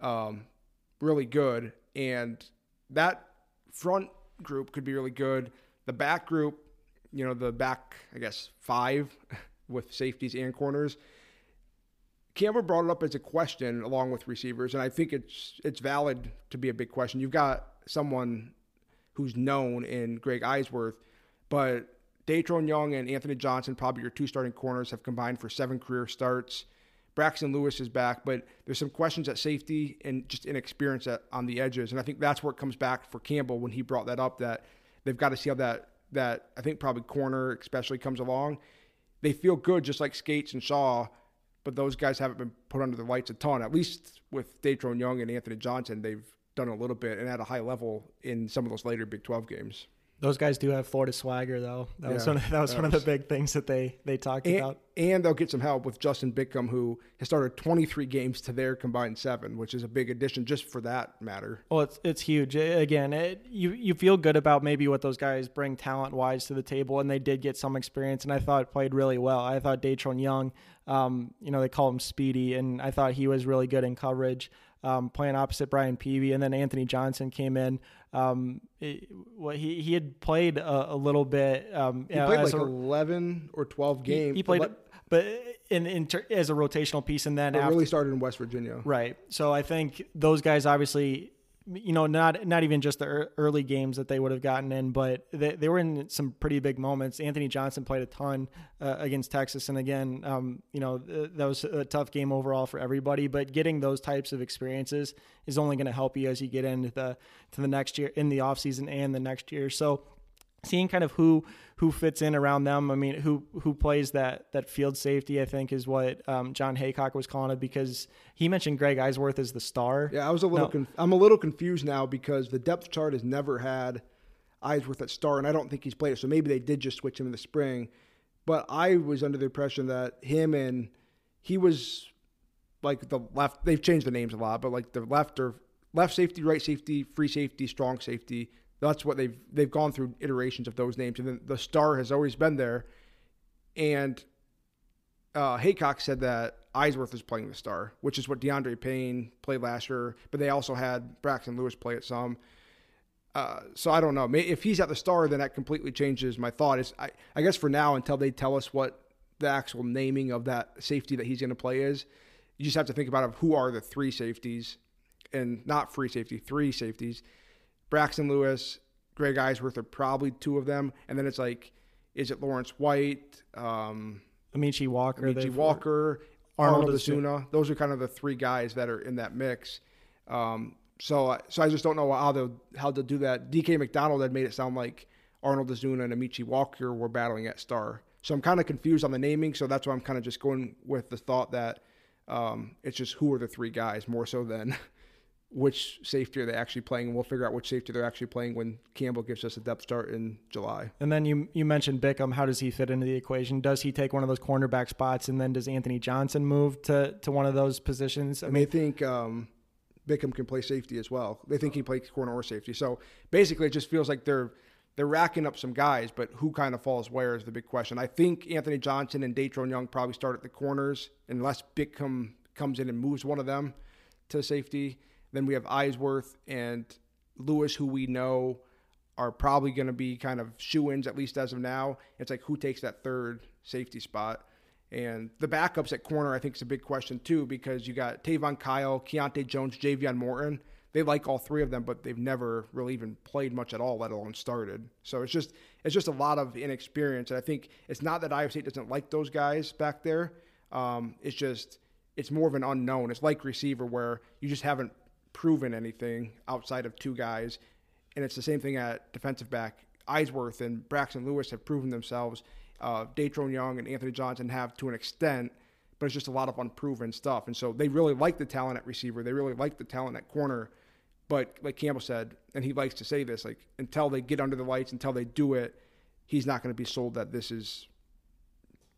um, really good. And that front group could be really good. The back group, you know, the back, I guess, five with safeties and corners. Campbell brought it up as a question along with receivers, and I think it's it's valid to be a big question. You've got someone who's known in Greg Eisworth, but Datrone Young and Anthony Johnson, probably your two starting corners, have combined for seven career starts. Braxton Lewis is back, but there's some questions at safety and just inexperience at, on the edges, and I think that's where it comes back for Campbell when he brought that up. That they've got to see how that that I think probably corner especially comes along. They feel good, just like Scates and Shaw, but those guys haven't been put under the lights a ton. At least with Datrone Young and Anthony Johnson, they've done a little bit and at a high level in some of those later Big 12 games. Those guys do have Florida swagger, though. That Yeah, was one of, that was that one of the big things that they they talked And, about. and they'll get some help with Justin Bickham, who has started 23 games to their combined seven, which is a big addition just for that matter. Well, it's it's huge. Again, it, you you feel good about maybe what those guys bring talent wise to the table, and they did get some experience, and I thought played really well. I thought Datrone Young, um, you know, they call him Speedy, and I thought he was really good in coverage, um, playing opposite Brian Peavy, and then Anthony Johnson came in. Um, it, well, he he had played a, a little bit. Um, He played like a- 11 or 12 games. he played, but but in, in ter- as a rotational piece, and then after really started in West Virginia. Right. So I think those guys obviously, you know, not not even just the early games that they would have gotten in, but they, they were in some pretty big moments. Anthony Johnson played a ton uh, against Texas, and again, um, you know, th- that was a tough game overall for everybody. But getting those types of experiences is only going to help you as you get into the to the next year in the offseason and the next year. So seeing kind of who who fits in around them. I mean, who who plays that that field safety? I think is what um, Jon Heacock was calling it because he mentioned Greg Eisworth as the star. Yeah, I was a little. No. Conf- I'm a little confused now because the depth chart has never had Eisworth at star, and I don't think he's played it. So maybe they did just switch him in the spring. But I was under the impression that him and he was like the left. They've changed the names a lot, but like the left or left safety, right safety, free safety, strong safety. That's what they've they've gone through iterations of those names, and then the star has always been there. and uh, Heacock said that Eisworth is playing the star, which is what DeAndre Payne played last year. But they also had Braxton Lewis play it some. Uh, so I don't know. If he's at the star, then that completely changes my thought. Is I, I guess for now, until they tell us what the actual naming of that safety that he's going to play is, you just have to think about who are the three safeties, and not free safety, three safeties. Braxton Lewis, Greg Eisworth are probably two of them, and then it's like, is it Lawrence White? Um, Amaechi Walker, Amaechi Walker, Arnold, Arnold Ezuna. Those are kind of the three guys that are in that mix. Um, so, so I just don't know how they'll how they'll do that. DK McDonald had made it sound like Arnold Azuna and Amici Walker were battling at star. So I'm kind of confused on the naming. So that's why I'm kind of just going with the thought that um, it's just who are the three guys more so than which safety are they actually playing, and we'll figure out which safety they're actually playing when Campbell gives us a depth start in July. And then you you mentioned Bickham. How does he fit into the equation? Does he take one of those cornerback spots, and then does Anthony Johnson move to to one of those positions? I mean, they think um, Bickham can play safety as well. They think he plays corner or safety. So basically, it just feels like they're they're racking up some guys, but who kind of falls where is the big question. I think Anthony Johnson and Datrone Young probably start at the corners unless Bickham comes in and moves one of them to safety then we have Eisworth and Lewis, who we know are probably going to be kind of shoe ins, at least as of now. It's like who takes that third safety spot? And the backups at corner, I think, is a big question too, because you got Tavon Kyle, Keontae Jones, Javion Morton. They like all three of them, but they've never really even played much at all, let alone started. So it's just it's just a lot of inexperience. And I think it's not that Iowa State doesn't like those guys back there. Um, it's just it's more of an unknown. It's like receiver where you just haven't proven anything outside of two guys. And it's the same thing at defensive back. Eisworth and Braxton Lewis have proven themselves. Uh, Young and Anthony Johnson have to an extent, but it's just a lot of unproven stuff. And so they really like the talent at receiver. They really like the talent at corner. But like Campbell said, and he likes to say this, like until they get under the lights, until they do it, he's not going to be sold that this is,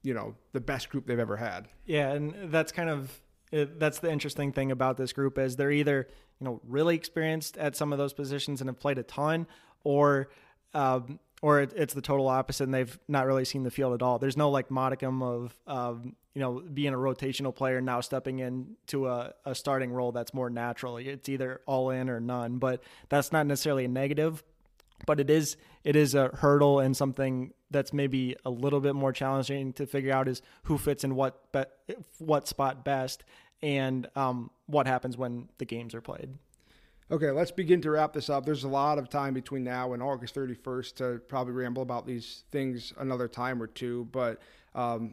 you know, the best group they've ever had. Yeah, and that's kind of it, that's the interesting thing about this group is they're either you know really experienced at some of those positions and have played a ton, or um, or it, it's the total opposite and they've not really seen the field at all. There's no like modicum of um, you know being a rotational player now stepping into a, a starting role that's more natural. It's either all in or none, but that's not necessarily a negative. But it is it is a hurdle and something that's maybe a little bit more challenging to figure out is who fits in what be- what spot best and um, what happens when the games are played. Okay, let's begin to wrap this up. There's a lot of time between now and August 31st to probably ramble about these things another time or two. But um,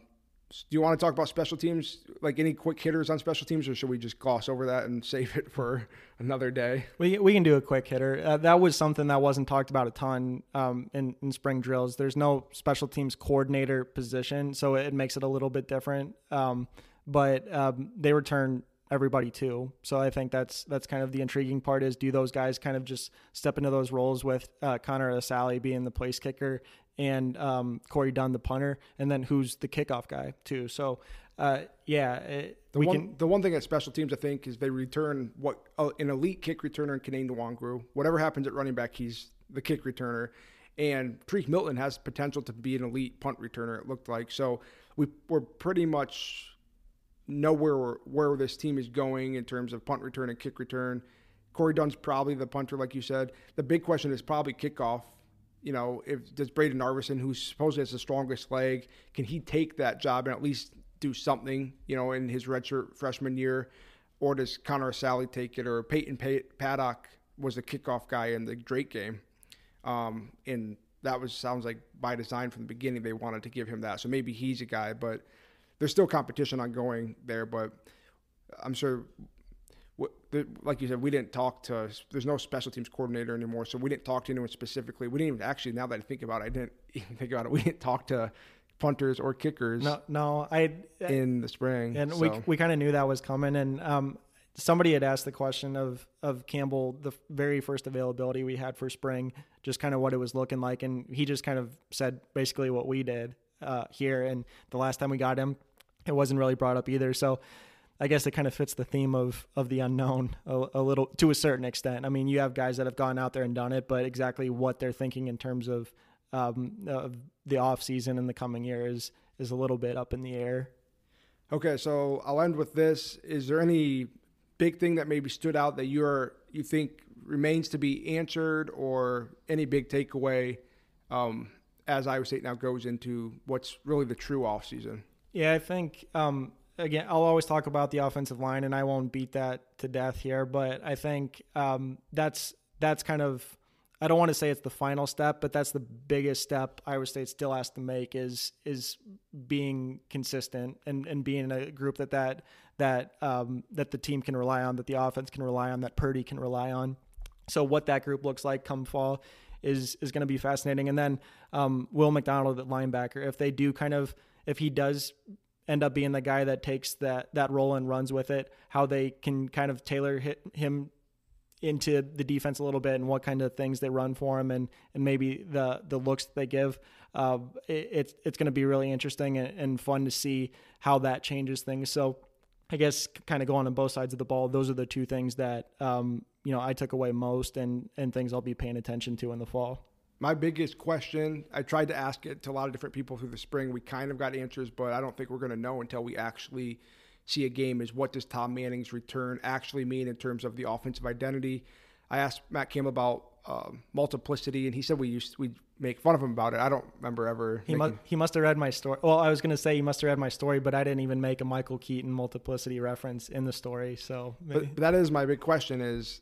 do you want to talk about special teams, like any quick hitters on special teams, or should we just gloss over that and save it for another day? We, we can do a quick hitter. Uh, that was something that wasn't talked about a ton um, in, in spring drills. There's no special teams coordinator position, so it makes it a little bit different. Um, but um, they return everybody too. So I think that's that's kind of the intriguing part is do those guys kind of just step into those roles with uh, Connor Assalley being the place kicker and um, Corey Dunn the punter, and then who's the kickoff guy too. So uh, yeah, it, the one can, the one thing at special teams I think is they return what uh, an elite kick returner in Kene Nwangwu. Whatever happens at running back, he's the kick returner. And Tarique Milton has potential to be an elite punt returner. It looked like so. We we're pretty much know where where this team is going in terms of punt return and kick return. Corey Dunn's probably the punter, like you said. The big question is probably kickoff. You know, if does Brayden Narveson, who supposedly has the strongest leg, can he take that job and at least do something? You know, in his redshirt freshman year, or does Connor Assalley take it, or Peyton Paddock was the kickoff guy in the Drake game, um, and that was sounds like by design from the beginning they wanted to give him that. So maybe he's a guy, but there's still competition ongoing there, but I'm sure. Like you said, we didn't talk to. There's no special teams coordinator anymore, so we didn't talk to anyone specifically. We didn't even actually. Now that I think about it, I didn't even think about it. We didn't talk to punters or kickers. No, no, I in the spring, and so. we we kind of knew that was coming. And um, somebody had asked the question of of Campbell, the very first availability we had for spring, just kind of what it was looking like, and he just kind of said basically what we did uh, here. And the last time we got him, it wasn't really brought up either. So I guess it kind of fits the theme of of the unknown a, a, little to a certain extent. I mean, you have guys that have gone out there and done it, but exactly what they're thinking in terms of um, of the off season in the coming year is is a little bit up in the air. Okay, so I'll end with this. Is there any big thing that maybe stood out that you're you think remains to be answered, or any big takeaway um, as Iowa State now goes into what's really the true off season? Yeah, I think um, again I'll always talk about the offensive line, and I won't beat that to death here, but I think um, that's that's kind of I don't want to say it's the final step, but that's the biggest step Iowa State still has to make is is being consistent and, and being a group that that that um, that the team can rely on, that the offense can rely on, that Purdy can rely on. So what that group looks like come fall is is going to be fascinating. And then um, Will McDonald at linebacker, if they do kind of if he does end up being the guy that takes that that role and runs with it, how they can kind of tailor him into the defense a little bit and what kind of things they run for him and and maybe the the looks that they give. Uh, it, it's it's going to be really interesting and, and, fun to see how that changes things. So. I guess kind of going on both sides of the ball. Those are the two things that um, you know I took away most, and and things I'll be paying attention to in the fall. My biggest question, I tried to ask it to a lot of different people through the spring. We kind of got answers, but I don't think we're going to know until we actually see a game is what does Tom Manning's return actually mean in terms of the offensive identity. I asked Matt Campbell about uh, multiplicity, and he said we used we make fun of him about it. I don't remember ever. He must he must have read my story. Well, I was going to say he must have read my story, but I didn't even make a Michael Keaton multiplicity reference in the story. So, but, but that is my big question: is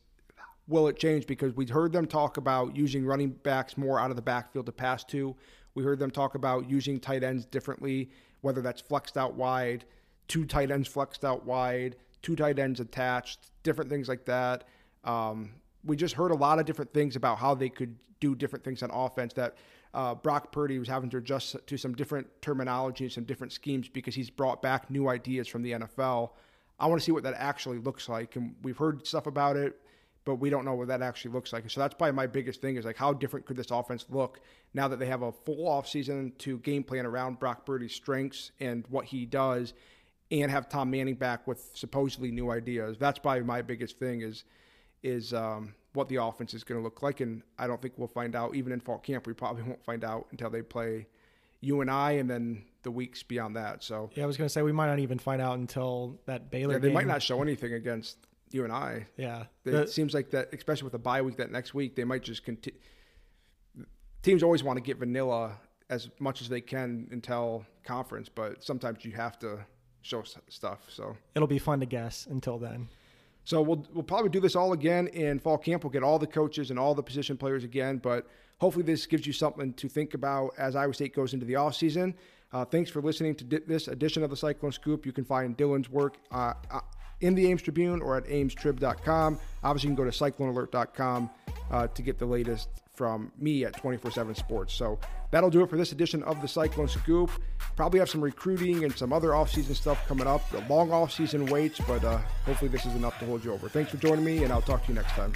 will it change? Because we heard them talk about using running backs more out of the backfield to pass to. We heard them talk about using tight ends differently, whether that's flexed out wide two tight ends flexed out wide, two tight ends attached, different things like that. Um, we just heard a lot of different things about how they could do different things on offense that uh, Brock Purdy was having to adjust to some different terminology and some different schemes because he's brought back new ideas from the NFL. I want to see what that actually looks like. And we've heard stuff about it, but we don't know what that actually looks like. So that's probably my biggest thing is like how different could this offense look now that they have a full offseason to game plan around Brock Purdy's strengths and what he does and have Tom Manning back with supposedly new ideas. That's probably my biggest thing is is um, what the offense is going to look like, and I don't think we'll find out even in fall camp. We probably won't find out until they play UNI and then the weeks beyond that. So yeah, I was going to say we might not even find out until that Baylor. Yeah, they game. might not show anything against UNI. Yeah, it seems like that, especially with the bye week that next week, they might just continue. Teams always want to get vanilla as much as they can until conference, but sometimes you have to show stuff. So it'll be fun to guess until then. So we'll we'll probably do this all again in fall camp. We'll get all the coaches and all the position players again, but hopefully this gives you something to think about as Iowa State goes into the off season. Uh, thanks for listening to di- this edition of the Cyclone Scoop. You can find Dylan's work uh, uh, in the Ames Tribune or at amestrib.com. Obviously, you can go to cyclonealert.com uh, to get the latest from me at 24 7 Sports. So that'll do it for this edition of the Cyclone Scoop. Probably have some recruiting and some other offseason stuff coming up. The long offseason waits, but uh, hopefully this is enough to hold you over. Thanks for joining me, and I'll talk to you next time.